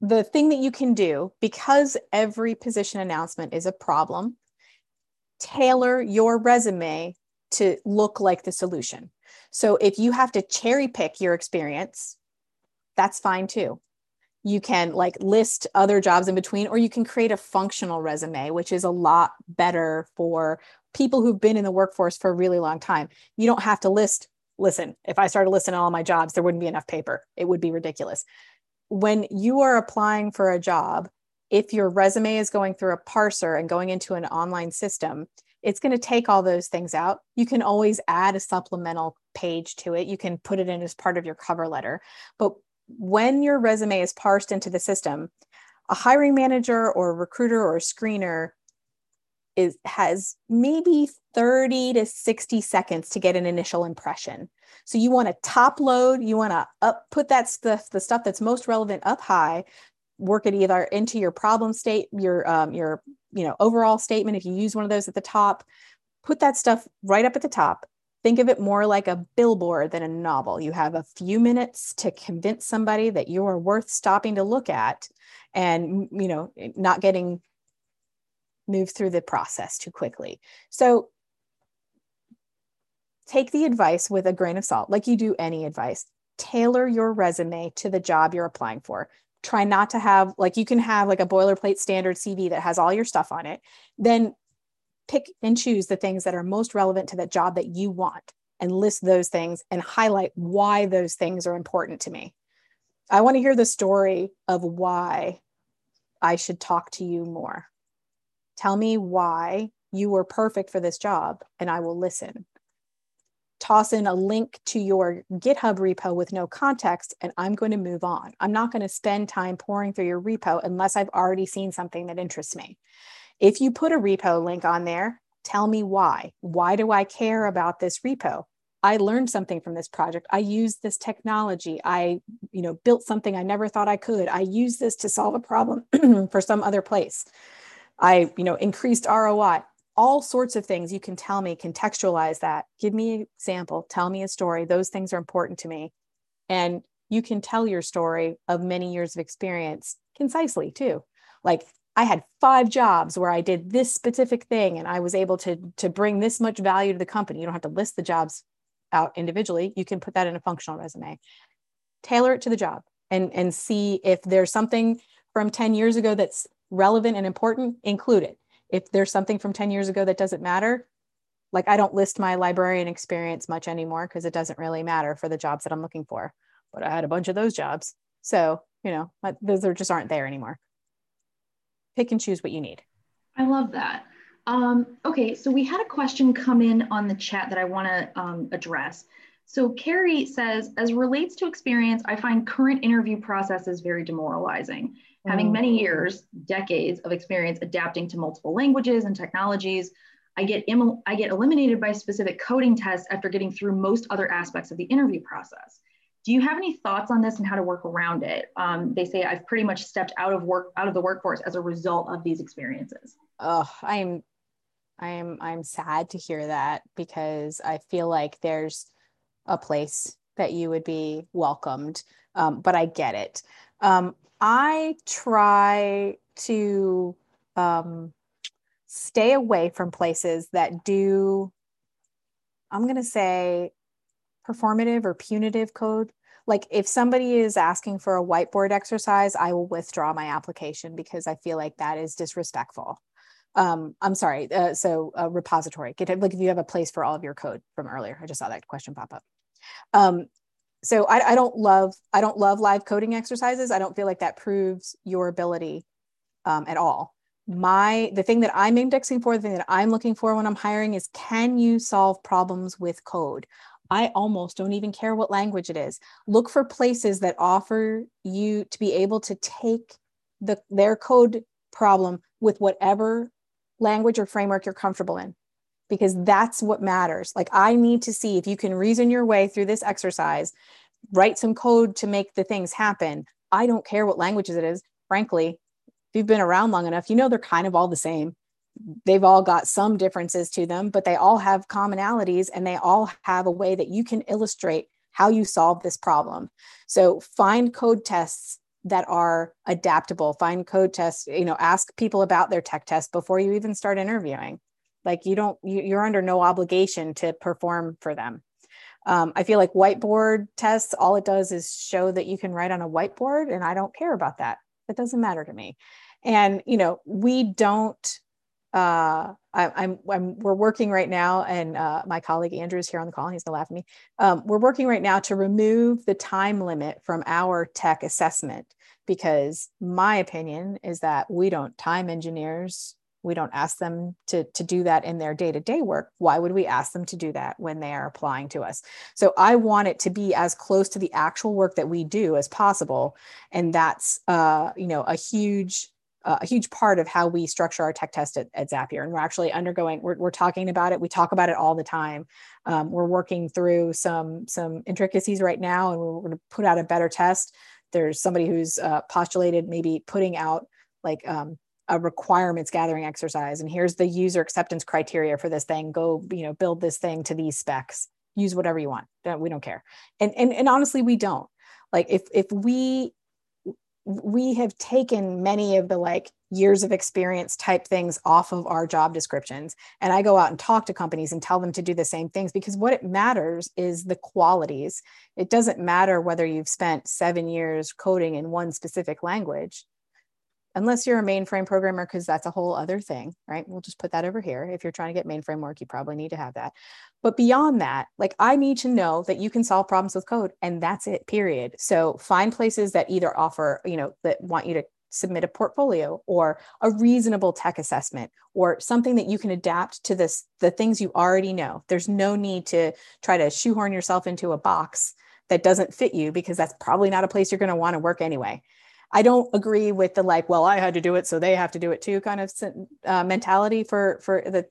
the thing that you can do, because every position announcement is a problem, tailor your resume to look like the solution. So if you have to cherry pick your experience, that's fine too. You can like list other jobs in between, or you can create a functional resume, which is a lot better for people who've been in the workforce for a really long time. You don't have to list, listen, if I started listing all my jobs, there wouldn't be enough paper. It would be ridiculous. When you are applying for a job, if your resume is going through a parser and going into an online system, it's going to take all those things out. You can always add a supplemental page to it. You can put it in as part of your cover letter. But when your resume is parsed into the system, a hiring manager or a recruiter or a screener is has maybe 30 to 60 seconds to get an initial impression. So you want to top load, you want to up put that stuff, the stuff that's most relevant up high, work it either into your problem state, your um, your you know overall statement if you use one of those at the top, put that stuff right up at the top think of it more like a billboard than a novel. You have a few minutes to convince somebody that you are worth stopping to look at and, you know, not getting moved through the process too quickly. So take the advice with a grain of salt, like you do any advice. Tailor your resume to the job you're applying for. Try not to have, like, you can have like a boilerplate standard CV that has all your stuff on it. Then pick and choose the things that are most relevant to that job that you want and list those things and highlight why those things are important to me. I want to hear the story of why I should talk to you more. Tell me why you were perfect for this job and I will listen. Toss in a link to your GitHub repo with no context, and I'm going to move on. I'm not going to spend time pouring through your repo unless I've already seen something that interests me. If you put a repo link on there, tell me why. Why do I care about this repo? I learned something from this project. I used this technology. I, you know, built something I never thought I could. I used this to solve a problem for some other place. I, you know, increased ROI. All sorts of things you can tell me, contextualize that. Give me an example, tell me a story. Those things are important to me. And you can tell your story of many years of experience concisely too. Like I had five jobs where I did this specific thing and I was able to, to bring this much value to the company. You don't have to list the jobs out individually. You can put that in a functional resume. Tailor it to the job and, and see if there's something from 10 years ago that's relevant and important, include it. If there's something from 10 years ago that doesn't matter, like I don't list my librarian experience much anymore because it doesn't really matter for the jobs that I'm looking for. But I had a bunch of those jobs. So, you know, those are just aren't there anymore pick and choose what you need. I love that. Um, okay, so we had a question come in on the chat that I want to um, address. So Carrie says, as relates to experience, I find current interview processes very demoralizing. Mm. Having many years, decades of experience adapting to multiple languages and technologies, I get I get eliminated by specific coding tests after getting through most other aspects of the interview process. Do you have any thoughts on this and how to work around it? Um, they say I've pretty much stepped out of work out of the workforce as a result of these experiences. Oh, I'm I'm I'm sad to hear that because I feel like there's a place that you would be welcomed, um, but I get it. Um, I try to um, stay away from places that do. I'm going to say performative or punitive code. Like if somebody is asking for a whiteboard exercise, I will withdraw my application because I feel like that is disrespectful. Um, I'm sorry. Uh, so a repository, like if you have a place for all of your code from earlier, I just saw that question pop up. Um, so I, I don't love I don't love live coding exercises. I don't feel like that proves your ability um, at all my the thing that i'm indexing for the thing that i'm looking for when i'm hiring is can you solve problems with code I almost don't even care what language it is. Look for places that offer you to be able to take the their code problem with whatever language or framework you're comfortable in because that's what matters. Like I need to see if you can reason your way through this exercise, write some code to make the things happen. I don't care what languages it is. Frankly, if you've been around long enough, you know they're kind of all the same they've all got some differences to them, but they all have commonalities and they all have a way that you can illustrate how you solve this problem. So find code tests that are adaptable, find code tests, you know, ask people about their tech test before you even start interviewing. Like you don't, you, are under no obligation to perform for them. Um, I feel like whiteboard tests, all it does is show that you can write on a whiteboard, and I don't care about that. It doesn't matter to me. And, you know, we don't uh, I, I'm, I'm, we're working right now, and uh, my colleague Andrew is here on the call. And he's gonna laugh at me. Um, we're working right now to remove the time limit from our tech assessment because my opinion is that we don't time engineers. We don't ask them to, to do that in their day to day work. Why would we ask them to do that when they are applying to us? So I want it to be as close to the actual work that we do as possible. And that's, uh, you know, a huge uh, a huge part of how we structure our tech test at, at Zapier. And we're actually undergoing, we're, we're talking about it. We talk about it all the time. Um, we're working through some, some intricacies right now, and we're going to put out a better test. There's somebody who's uh, postulated maybe putting out like um, a requirements gathering exercise. And here's the user acceptance criteria for this thing. Go, you know, build this thing to these specs. Use whatever you want. We don't care. And, and, and honestly, we don't. Like if, if we we have taken many of the like years of experience type things off of our job descriptions and i go out and talk to companies and tell them to do the same things because what it matters is the qualities it doesn't matter whether you've spent 7 years coding in one specific language unless you're a mainframe programmer because that's a whole other thing right? We'll just put that over here. If you're trying to get mainframe work you probably need to have that. But beyond that like i need to know that you can solve problems with code and that's it period. So find places that either offer you know that want you to submit a portfolio or a reasonable tech assessment or something that you can adapt to this the things you already know. There's no need to try to shoehorn yourself into a box that doesn't fit you because that's probably not a place you're going to want to work anyway I don't agree with the like, well, I had to do it, so they have to do it too kind of uh, mentality for for the.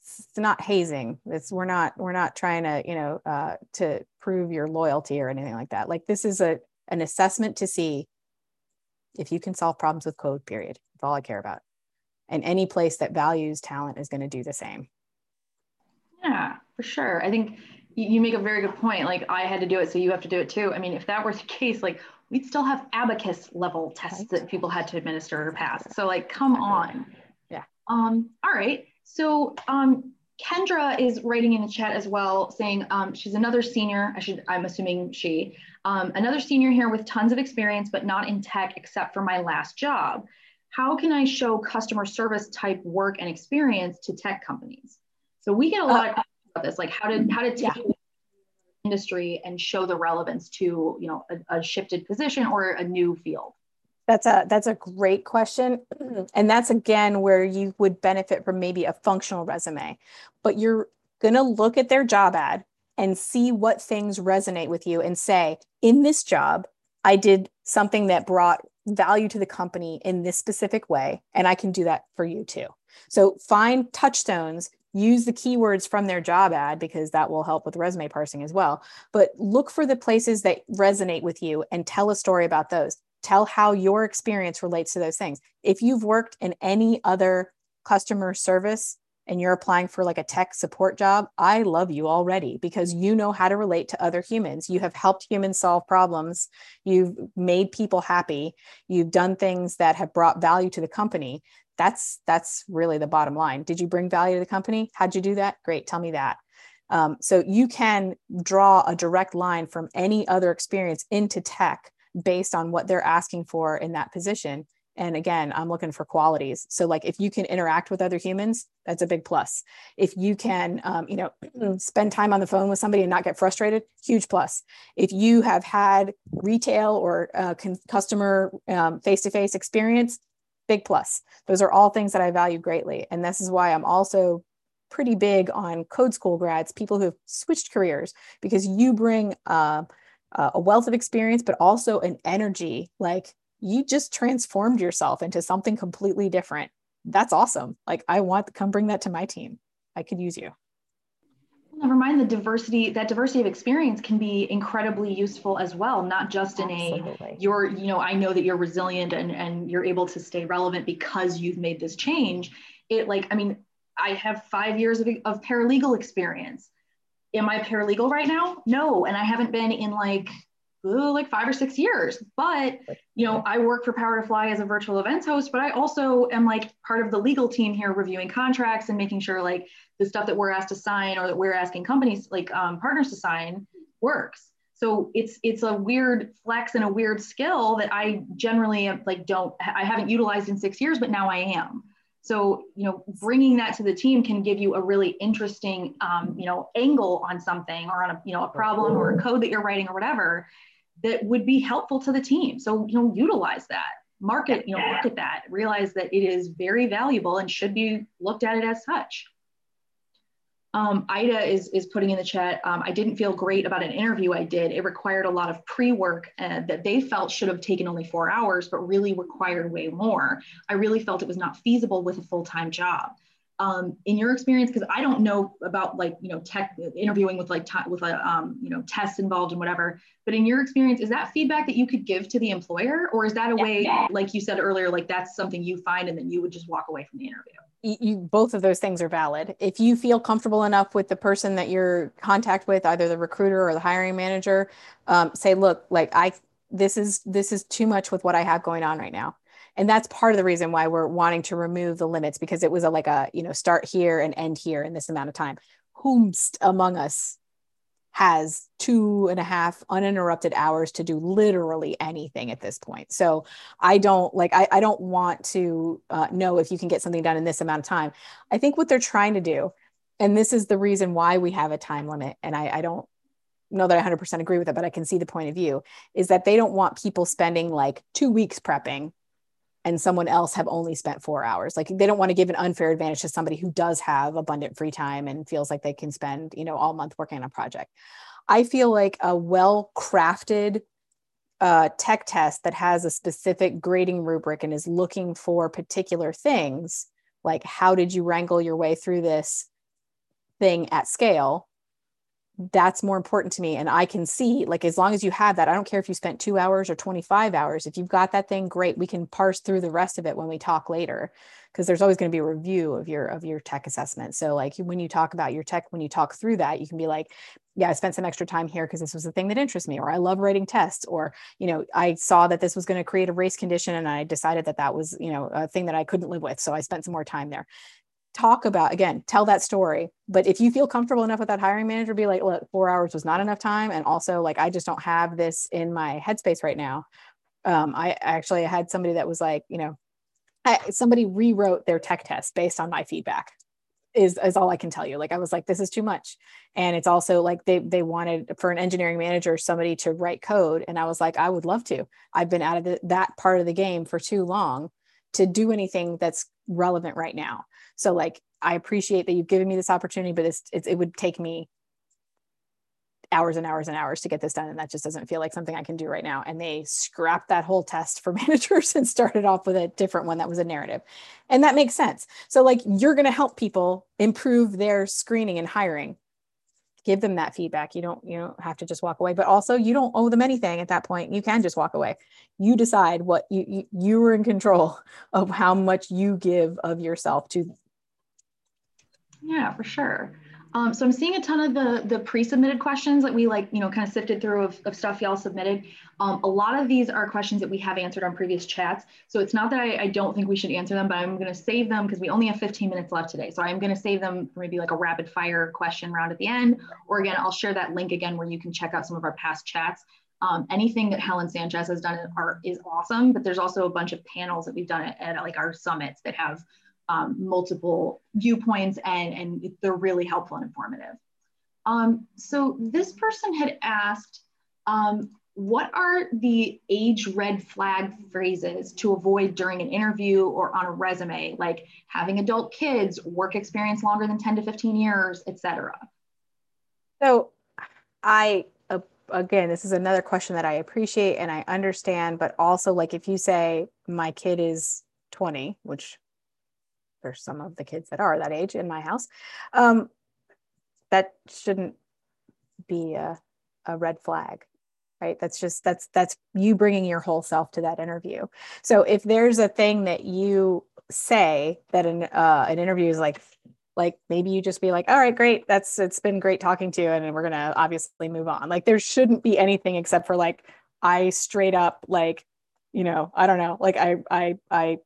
It's not hazing. It's we're not we're not trying to you know uh, to prove your loyalty or anything like that. Like this is a an assessment to see if you can solve problems with code. Period. That's all I care about. And any place that values talent is going to do the same. Yeah, for sure. I think you make a very good point. Like I had to do it, so you have to do it too. I mean, if that were the case, like we'd still have abacus level tests that people had to administer or pass. So like, come on. Yeah. Um, all right. So um, Kendra is writing in the chat as well, saying um, she's another senior. I should, I'm assuming she, um, another senior here with tons of experience, but not in tech except for my last job. How can I show customer service type work and experience to tech companies? So we get a lot uh, of questions about this, like how did how did tech yeah industry and show the relevance to you know a, a shifted position or a new field? That's a that's a great question. And that's again where you would benefit from maybe a functional resume. But you're going to look at their job ad and see what things resonate with you and say in this job i did something that brought value to the company in this specific way and i can do that for you too. So find touchstones use the keywords from their job ad because that will help with resume parsing as well. But look for the places that resonate with you and tell a story about those. Tell how your experience relates to those things. If you've worked in any other customer service and you're applying for like a tech support job, I love you already because you know how to relate to other humans. You have helped humans solve problems. You've made people happy. You've done things that have brought value to the company that's that's really the bottom line. Did you bring value to the company? How'd you do that? Great tell me that. Um, so you can draw a direct line from any other experience into tech based on what they're asking for in that position. And again i'm looking for qualities. So like if you can interact with other humans that's a big plus. If you can um, you know spend time on the phone with somebody and not get frustrated huge plus. If you have had retail or uh, con- customer um, face-to-face experience big plus. Those are all things that I value greatly. And this is why I'm also pretty big on code school grads, people who have switched careers, because you bring uh, a wealth of experience, but also an energy. Like you just transformed yourself into something completely different. That's awesome. Like I want to come bring that to my team. I could use you never mind the diversity that diversity of experience can be incredibly useful as well not just in Absolutely. a you're you know i know that you're resilient and and you're able to stay relevant because you've made this change. It like i mean i have five years of, of paralegal experience. Am i paralegal right now? No and i haven't been in like ooh, like five or six years. But you know i work for power to fly as a virtual events host but i also am like part of the legal team here reviewing contracts and making sure like the stuff that we're asked to sign or that we're asking companies like um, partners to sign works. So it's it's a weird flex and a weird skill that i generally like don't i haven't utilized in six years but now i am. So you know bringing that to the team can give you a really interesting um, you know angle on something or on a you know a problem or a code that you're writing or whatever that would be helpful to the team so you know utilize that market you know look at that realize that it is very valuable and should be looked at it as such um, Ida is, is putting in the chat, um, I didn't feel great about an interview I did. It required a lot of pre-work uh, that they felt should have taken only four hours, but really required way more. I really felt it was not feasible with a full-time job um, in your experience because i don't know about like you know tech interviewing with like t- with a um, you know tests involved and whatever but in your experience is that feedback that you could give to the employer or is that a way like you said earlier like that's something you find and then you would just walk away from the interview? You both of those things are valid. If you feel comfortable enough with the person that you're contact with either the recruiter or the hiring manager um, say look like i this is this is too much with what i have going on right now and that's part of the reason why we're wanting to remove the limits because it was a, like a you know start here and end here in this amount of time. Whomst among us has two and a half uninterrupted hours to do literally anything at this point. So i don't like i, I don't want to uh, know if you can get something done in this amount of time. I think what they're trying to do and this is the reason why we have a time limit and i, I don't know that I 100% agree with it, but I can see the point of view is that they don't want people spending like two weeks prepping and someone else have only spent four hours. Like they don't want to give an unfair advantage to somebody who does have abundant free time and feels like they can spend you know all month working on a project. I feel like a well crafted uh, tech test that has a specific grading rubric and is looking for particular things like how did you wrangle your way through this thing at scale that's more important to me and i can see like as long as you have that i don't care if you spent two hours or 25 hours if you've got that thing great we can parse through the rest of it when we talk later because there's always going to be a review of your of your tech assessment. So like when you talk about your tech when you talk through that you can be like yeah i spent some extra time here because this was the thing that interests me or i love writing tests or you know i saw that this was going to create a race condition and i decided that that was you know a thing that i couldn't live with so i spent some more time there talk about again tell that story. But if you feel comfortable enough with that hiring manager be like look four hours was not enough time. And also like i just don't have this in my headspace right now. Um, i actually had somebody that was like you know I, somebody rewrote their tech test based on my feedback is, is all i can tell you. Like i was like this is too much. And it's also like they they wanted for an engineering manager somebody to write code. And i was like i would love to. I've been out of the, that part of the game for too long to do anything that's relevant right now so like I appreciate that you've given me this opportunity, but it's, it's, it would take me hours and hours and hours to get this done. And that just doesn't feel like something I can do right now. And they scrapped that whole test for managers and started off with a different one that was a narrative. And that makes sense. So like you're going to help people improve their screening and hiring. Give them that feedback. You don't, you don't have to just walk away, but also you don't owe them anything at that point. You can just walk away. You decide what you, you, you are in control of how much you give of yourself to yeah, for sure. Um, so I'm seeing a ton of the the pre-submitted questions that we like, you know, kind of sifted through of, of stuff y'all submitted. Um, a lot of these are questions that we have answered on previous chats. So it's not that I, I don't think we should answer them, but I'm going to save them because we only have 15 minutes left today. So I'm going to save them for maybe like a rapid fire question round at the end. Or again, I'll share that link again where you can check out some of our past chats. Um, anything that Helen Sanchez has done are, is awesome, but there's also a bunch of panels that we've done at, at like our summits that have um, multiple viewpoints and, and they're really helpful and informative. Um, so this person had asked, um, what are the age red flag phrases to avoid during an interview or on a resume, like having adult kids, work experience longer than 10 to 15 years, etc.? So I uh, again, this is another question that I appreciate and I understand, but also like if you say my kid is 20, which there's some of the kids that are that age in my house, um, that shouldn't be a, a red flag right? That's just that's that's you bringing your whole self to that interview. So if there's a thing that you say that an uh, an interview is like like maybe you just be like all right great. That's it's been great talking to you and we're to obviously move on. Like there shouldn't be anything except for like i straight up like you know i don't know. Like i i i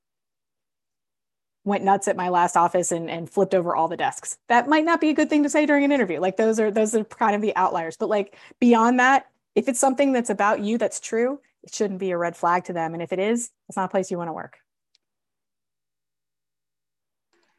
went nuts at my last office and, and flipped over all the desks. That might not be a good thing to say during an interview. Like those are those are kind of the outliers. But like beyond that if it's something that's about you that's true it shouldn't be a red flag to them. And if it is it's not a place you want to work.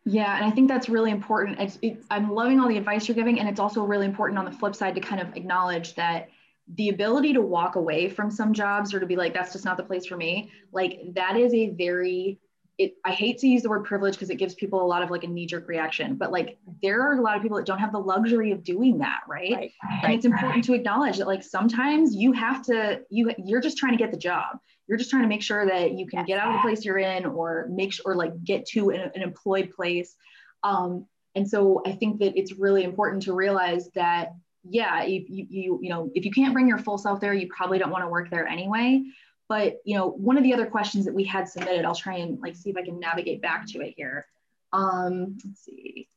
Yeah and i think that's really important. It's, it, i'm loving all the advice you're giving and it's also really important on the flip side to kind of acknowledge that the ability to walk away from some jobs or to be like that's just not the place for me like that is a very it, I hate to use the word privilege because it gives people a lot of like a knee jerk reaction, but like there are a lot of people that don't have the luxury of doing that, right? right. And right. it's important to acknowledge that like sometimes you have to you you're just trying to get the job. You're just trying to make sure that you can get out of the place you're in or make sure or like get to an, an employed place. Um, and so I think that it's really important to realize that yeah, you, you you know if you can't bring your full self there, you probably don't want to work there anyway. But you know, one of the other questions that we had submitted, I'll try and like see if I can navigate back to it here. Um, let's see.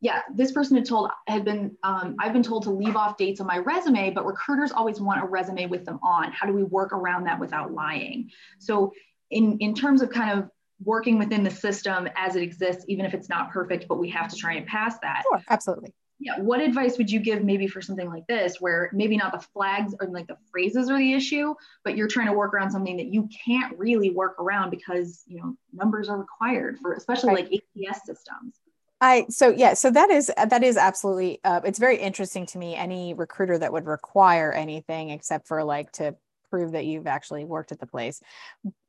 Yeah, this person had told had been um, I've been told to leave off dates on my resume, but recruiters always want a resume with them on. How do we work around that without lying? So in in terms of kind of working within the system as it exists, even if it's not perfect, but we have to try and pass that. Sure, absolutely yeah what advice would you give maybe for something like this where maybe not the flags or like the phrases are the issue but you're trying to work around something that you can't really work around because you know numbers are required for especially right. like ats systems I so yeah so that is that is absolutely uh, it's very interesting to me any recruiter that would require anything except for like to prove that you've actually worked at the place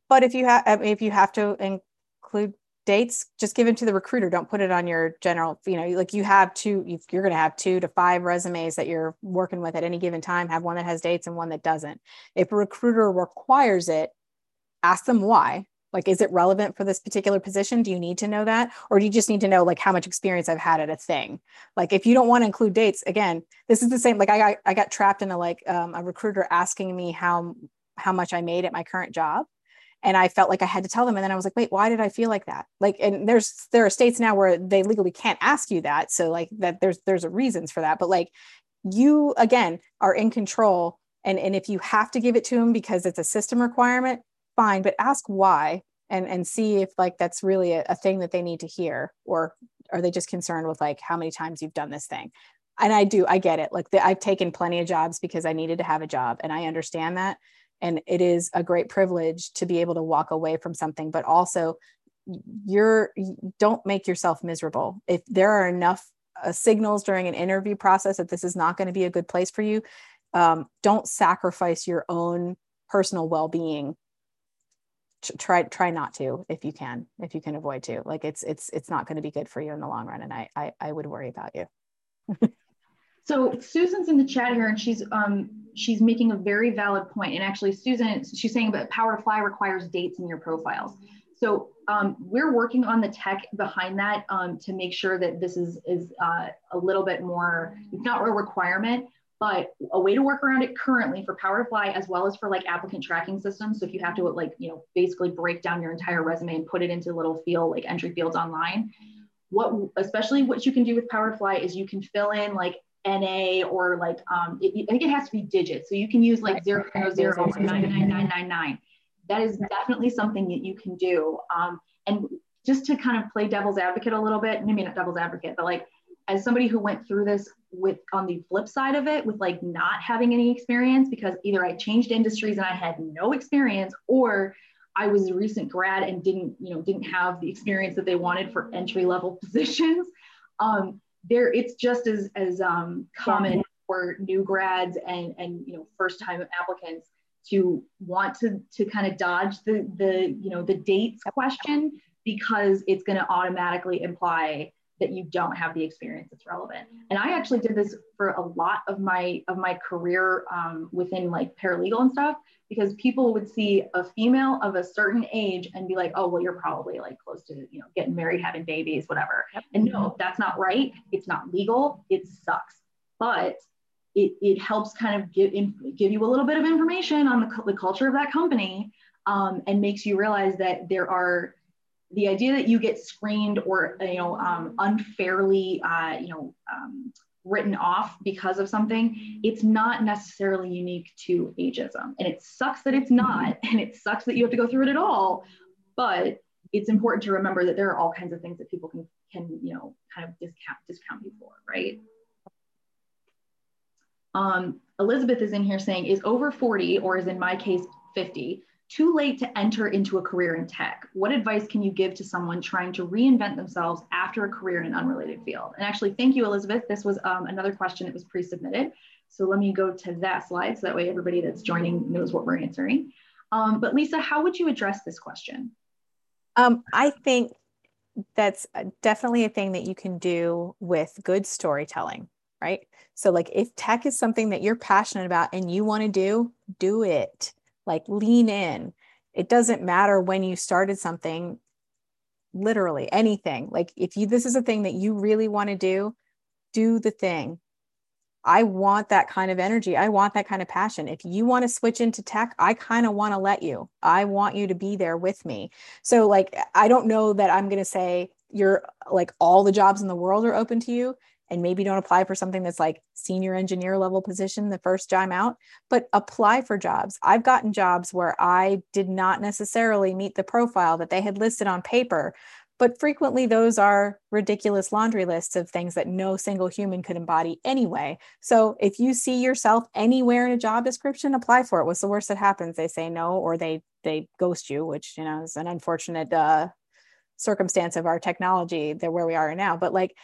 but if you have if you have to include dates just give it to the recruiter. Don't put it on your general you know like you have two you're going to have two to five resumes that you're working with at any given time have one that has dates and one that doesn't. If a recruiter requires it ask them why. Like is it relevant for this particular position? Do you need to know that? Or do you just need to know like how much experience i've had at a thing? Like if you don't want to include dates again this is the same like i got i got trapped in a like um, a recruiter asking me how how much i made at my current job and i felt like i had to tell them. And then i was like wait why did i feel like that? Like and there's there are states now where they legally can't ask you that. So like that there's there's reasons for that. But like you again are in control. And and if you have to give it to them because it's a system requirement fine. But ask why and and see if like that's really a, a thing that they need to hear. Or are they just concerned with like how many times you've done this thing? And i do i get it. Like the, i've taken plenty of jobs because i needed to have a job. And i understand that and it is a great privilege to be able to walk away from something but also you're don't make yourself miserable. If there are enough uh, signals during an interview process that this is not going to be a good place for you um, don't sacrifice your own personal well-being. Try try not to if you can if you can avoid to. Like it's it's it's not going to be good for you in the long run and i i, I would worry about you So Susan's in the chat here, and she's um, she's making a very valid point. And actually, Susan, she's saying that Powerfly requires dates in your profiles. So um, we're working on the tech behind that um, to make sure that this is is uh, a little bit more. It's not a requirement, but a way to work around it currently for Powerfly as well as for like applicant tracking systems. So if you have to like you know basically break down your entire resume and put it into little field like entry fields online. What especially what you can do with Powerfly is you can fill in like NA or like um, it, I think it has to be digits. So you can use like zero zero zero nine nine nine nine nine. That is definitely something that you can do. Um, and just to kind of play devil's advocate a little bit, maybe not devil's advocate, but like as somebody who went through this with on the flip side of it with like not having any experience because either I changed industries and I had no experience or I was a recent grad and didn't, you know, didn't have the experience that they wanted for entry level positions. Um, there it's just as as um, common for new grads and and you know first time applicants to want to to kind of dodge the the you know the dates question because it's going to automatically imply that you don't have the experience that's relevant. And i actually did this for a lot of my of my career um, within like paralegal and stuff because people would see a female of a certain age and be like oh well you're probably like close to you know getting married having babies whatever. And no that's not right. It's not legal. It sucks. But it, it helps kind of give, give you a little bit of information on the, the culture of that company um, and makes you realize that there are the idea that you get screened or you know um, unfairly uh, you know um, written off because of something it's not necessarily unique to ageism. And it sucks that it's not and it sucks that you have to go through it at all but it's important to remember that there are all kinds of things that people can can you know kind of discount discount you for right? Um, Elizabeth is in here saying, is over 40, or is in my case 50, too late to enter into a career in tech? What advice can you give to someone trying to reinvent themselves after a career in an unrelated field? And actually, thank you, Elizabeth. This was um, another question that was pre-submitted. So let me go to that slide so that way everybody that's joining knows what we're answering. Um, but Lisa, how would you address this question? Um, I think that's definitely a thing that you can do with good storytelling right? So, like, if tech is something that you're passionate about and you want to do, do it. Like, lean in. It doesn't matter when you started something, literally anything. Like, if you, this is a thing that you really want to do, do the thing. I want that kind of energy. I want that kind of passion. If you want to switch into tech, I kind of want to let you. I want you to be there with me. So, like, I don't know that I'm going to say you're like all the jobs in the world are open to you and maybe don't apply for something that's like senior engineer level position the first time out, but apply for jobs. I've gotten jobs where I did not necessarily meet the profile that they had listed on paper, but frequently those are ridiculous laundry lists of things that no single human could embody anyway. So if you see yourself anywhere in a job description, apply for it. What's the worst that happens? They say no, or they they ghost you, which you know is an unfortunate uh, circumstance of our technology that where we are now. But like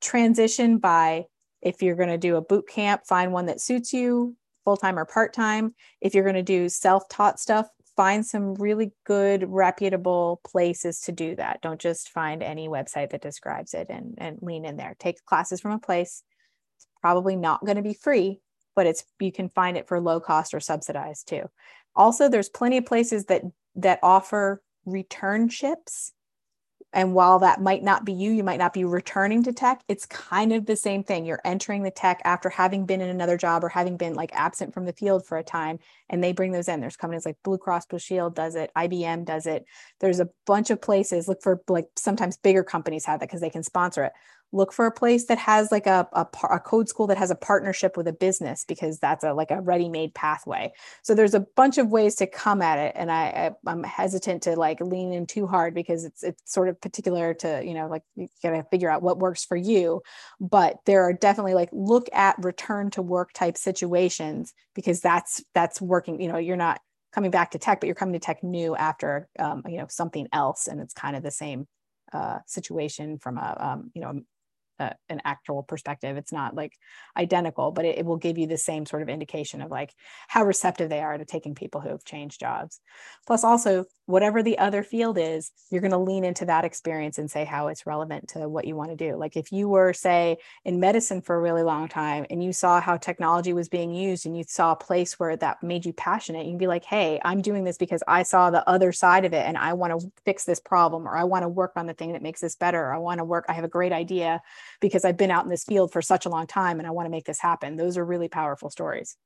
transition by if you're going to do a boot camp, find one that suits you, full time or part time. If you're going to do self taught stuff, find some really good, reputable places to do that. Don't just find any website that describes it and, and lean in there. Take classes from a place. It's probably not going to be free, but it's you can find it for low cost or subsidized too. Also, there's plenty of places that that offer returnships and while that might not be you, you might not be returning to tech, it's kind of the same thing. You're entering the tech after having been in another job or having been like absent from the field for a time, and they bring those in. There's companies like Blue Cross Blue Shield does it, IBM does it. There's a bunch of places. Look for like sometimes bigger companies have that because they can sponsor it look for a place that has like a, a, a, code school that has a partnership with a business because that's a like a ready-made pathway. So there's a bunch of ways to come at it and I, I am hesitant to like lean in too hard because it's it's sort of particular to you know like you gotta figure out what works for you. But there are definitely like look at return to work type situations because that's that's working you know you're not coming back to tech but you're coming to tech new after um, you know something else and it's kind of the same uh, situation from a um, you know a, an actual perspective. It's not like identical, but it, it, will give you the same sort of indication of like how receptive they are to taking people who have changed jobs. Plus, also, whatever the other field is, you're going to lean into that experience and say how it's relevant to what you want to do. Like if you were, say, in medicine for a really long time and you saw how technology was being used and you saw a place where that made you passionate, you can be like, hey, I'm doing this because I saw the other side of it and I want to fix this problem or I want to work on the thing that makes this better. Or I want to work, I have a great idea because I've been out in this field for such a long time and I want to make this happen. Those are really powerful stories.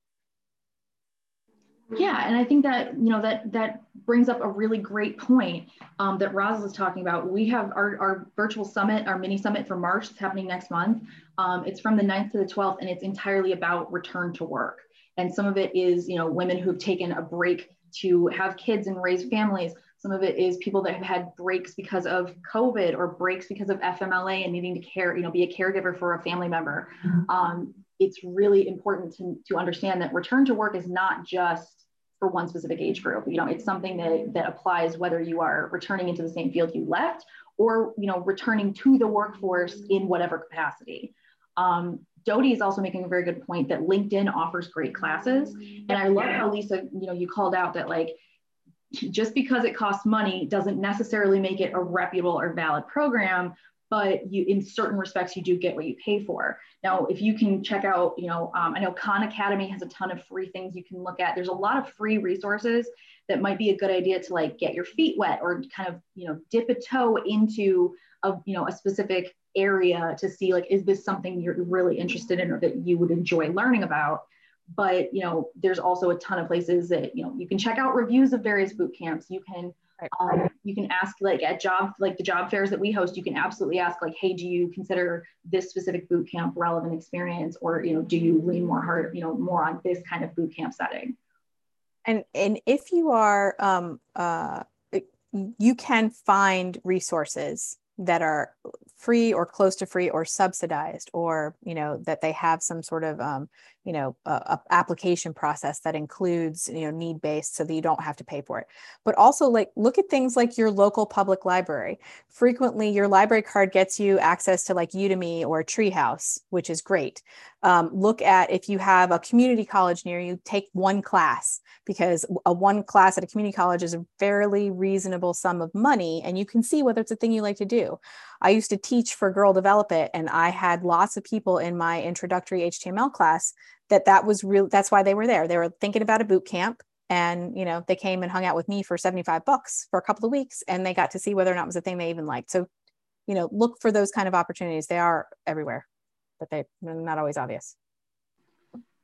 Yeah, and I think that you know that that brings up a really great point um, that Roz was talking about. We have our, our virtual summit, our mini summit for March. It's happening next month. Um, it's from the 9th to the 12th, and it's entirely about return to work. And some of it is you know women who've taken a break to have kids and raise families. Some of it is people that have had breaks because of COVID or breaks because of FMLA and needing to care, you know, be a caregiver for a family member. Mm-hmm. Um, it's really important to, to understand that return to work is not just for one specific age group. You know, it's something that, that applies whether you are returning into the same field you left or, you know, returning to the workforce in whatever capacity. Um, Dodie is also making a very good point that LinkedIn offers great classes. And I love how Lisa, you know, you called out that like just because it costs money doesn't necessarily make it a reputable or valid program but you in certain respects you do get what you pay for. Now if you can check out you know um, i know khan academy has a ton of free things you can look at. There's a lot of free resources that might be a good idea to like get your feet wet or kind of you know dip a toe into a you know a specific area to see like is this something you're really interested in or that you would enjoy learning about but you know there's also a ton of places that you know you can check out reviews of various boot camps. You can um, you can ask like at job like the job fairs that we host you can absolutely ask like hey do you consider this specific boot camp relevant experience? Or you know do you lean more hard you know more on this kind of boot camp setting? And and if you are um, uh, you can find resources that are free or close to free or subsidized or you know that they have some sort of um, you know a, application process that includes you know need based so that you don't have to pay for it. But also like look at things like your local public library. Frequently your library card gets you access to like udemy or treehouse which is great. Um, look at if you have a community college near you take one class because a one class at a community college is a fairly reasonable sum of money and you can see whether it's a thing you like to do. I used to teach for girl develop it and i had lots of people in my introductory html class that that was real that's why they were there they were thinking about a boot camp and you know they came and hung out with me for 75 bucks for a couple of weeks and they got to see whether or not it was a thing they even liked so you know look for those kind of opportunities they are everywhere but they're not always obvious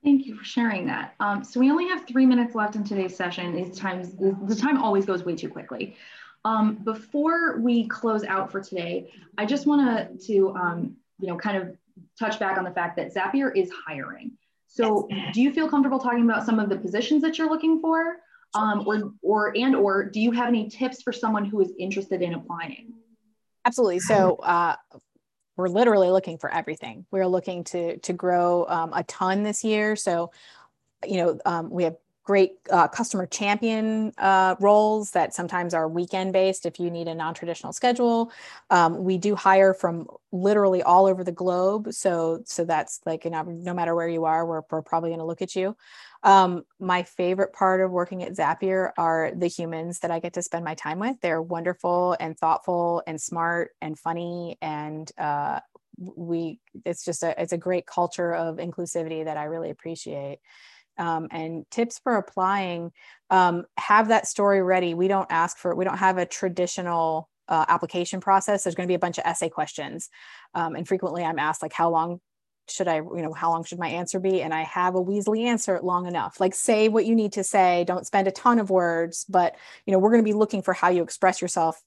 Thank you for sharing that. Um, so we only have three minutes left in today's session. These times, the time always goes way too quickly. Um, before we close out for today, I just want to, um, you know, kind of touch back on the fact that Zapier is hiring. So yes. do you feel comfortable talking about some of the positions that you're looking for? Um, or, or, and, or do you have any tips for someone who is interested in applying? Absolutely. So, uh, we're literally looking for everything. We're looking to, to grow um, a ton this year. So, you know, um, we have great uh, customer champion uh, roles that sometimes are weekend based if you need a non-traditional schedule. Um, we do hire from literally all over the globe so so that's like you know no matter where you are we're, we're probably going to look at you. Um, my favorite part of working at zapier are the humans that i get to spend my time with. They're wonderful and thoughtful and smart and funny and uh, we it's just a it's a great culture of inclusivity that i really appreciate um, and tips for applying um, have that story ready. We don't ask for we don't have a traditional uh, application process. There's going to be a bunch of essay questions um, and frequently i'm asked like how long should i you know how long should my answer be? And i have a weaselly answer long enough. Like say what you need to say. Don't spend a ton of words but you know we're going to be looking for how you express yourself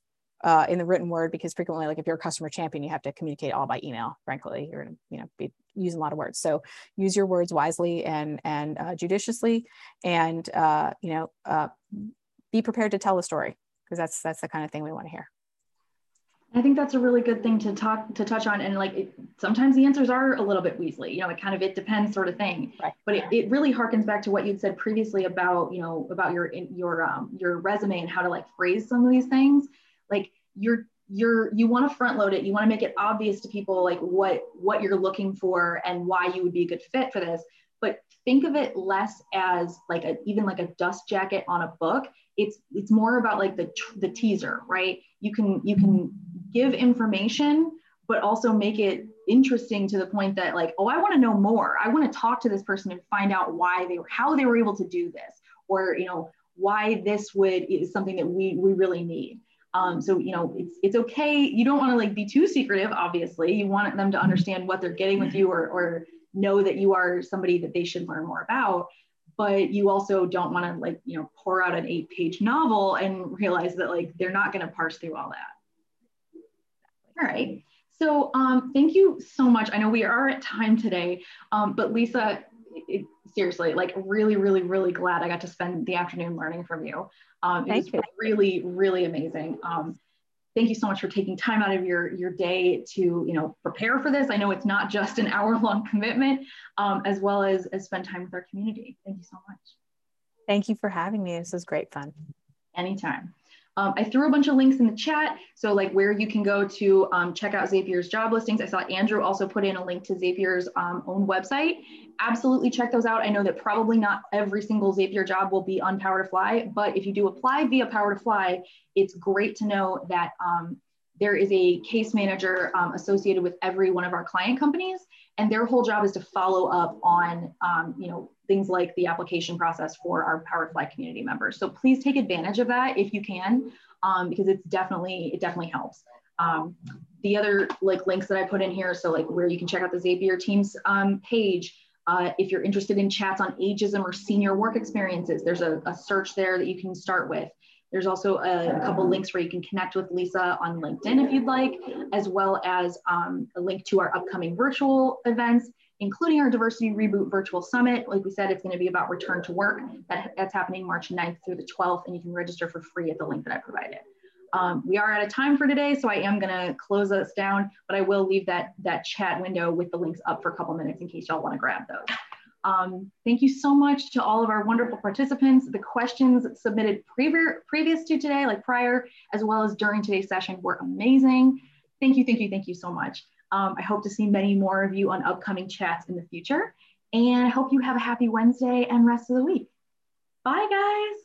uh, in the written word because frequently like if you're a customer champion you have to communicate all by email frankly you're going to you know be using a lot of words so use your words wisely and and uh, judiciously and uh, you know uh, be prepared to tell a story because that's that's the kind of thing we want to hear I think that's a really good thing to talk to touch on. And like it, sometimes the answers are a little bit Weasley, you know, it kind of it depends sort of thing. Right. But it, it really harkens back to what you'd said previously about, you know, about your your um your resume and how to like phrase some of these things like you're you're you want to front load it. You want to make it obvious to people like what what you're looking for and why you would be a good fit for this. But think of it less as like a even like a dust jacket on a book. It's it's more about like the the teaser right? You can you can give information but also make it interesting to the point that like oh i want to know more. I want to talk to this person and find out why they were how they were able to do this or you know why this would is something that we we really need um, so you know it's it's okay. You don't want to like be too secretive. Obviously, you want them to understand what they're getting with you, or or know that you are somebody that they should learn more about. But you also don't want to like you know pour out an eight page novel and realize that like they're not going to parse through all that. All right. So um, thank you so much. I know we are at time today, um, but Lisa, it, seriously, like really, really, really glad I got to spend the afternoon learning from you. Um, it was you. really, really amazing. Um, thank you so much for taking time out of your, your day to, you know, prepare for this. I know it's not just an hour long commitment, um, as well as, as spend time with our community. Thank you so much. Thank you for having me. This was great fun. Anytime. Um, I threw a bunch of links in the chat. So like where you can go to um, check out Zapier's job listings. I saw Andrew also put in a link to Zapier's um, own website. Absolutely check those out. I know that probably not every single Zapier job will be on Power to Fly, but if you do apply via Power to Fly, it's great to know that um, there is a case manager um, associated with every one of our client companies and their whole job is to follow up on um, you know things like the application process for our powerfly community members. So please take advantage of that if you can um, because it's definitely it definitely helps. Um, the other like links that i put in here so like where you can check out the zapier teams um, page uh, if you're interested in chats on ageism or senior work experiences there's a, a search there that you can start with. There's also a, a, couple links where you can connect with Lisa on LinkedIn if you'd like, as well as um, a link to our upcoming virtual events, including our Diversity Reboot Virtual Summit. Like we said, it's gonna be about return to work. That, that's happening March 9th through the 12th, and you can register for free at the link that I provided. Um, we are out of time for today, so I am gonna close us down, but I will leave that, that chat window with the links up for a couple minutes in case y'all wanna grab those. Um, thank you so much to all of our wonderful participants. The questions submitted previous to today, like prior, as well as during today's session were amazing. Thank you, thank you, thank you so much. Um, I hope to see many more of you on upcoming chats in the future. And I hope you have a happy Wednesday and rest of the week. Bye, guys.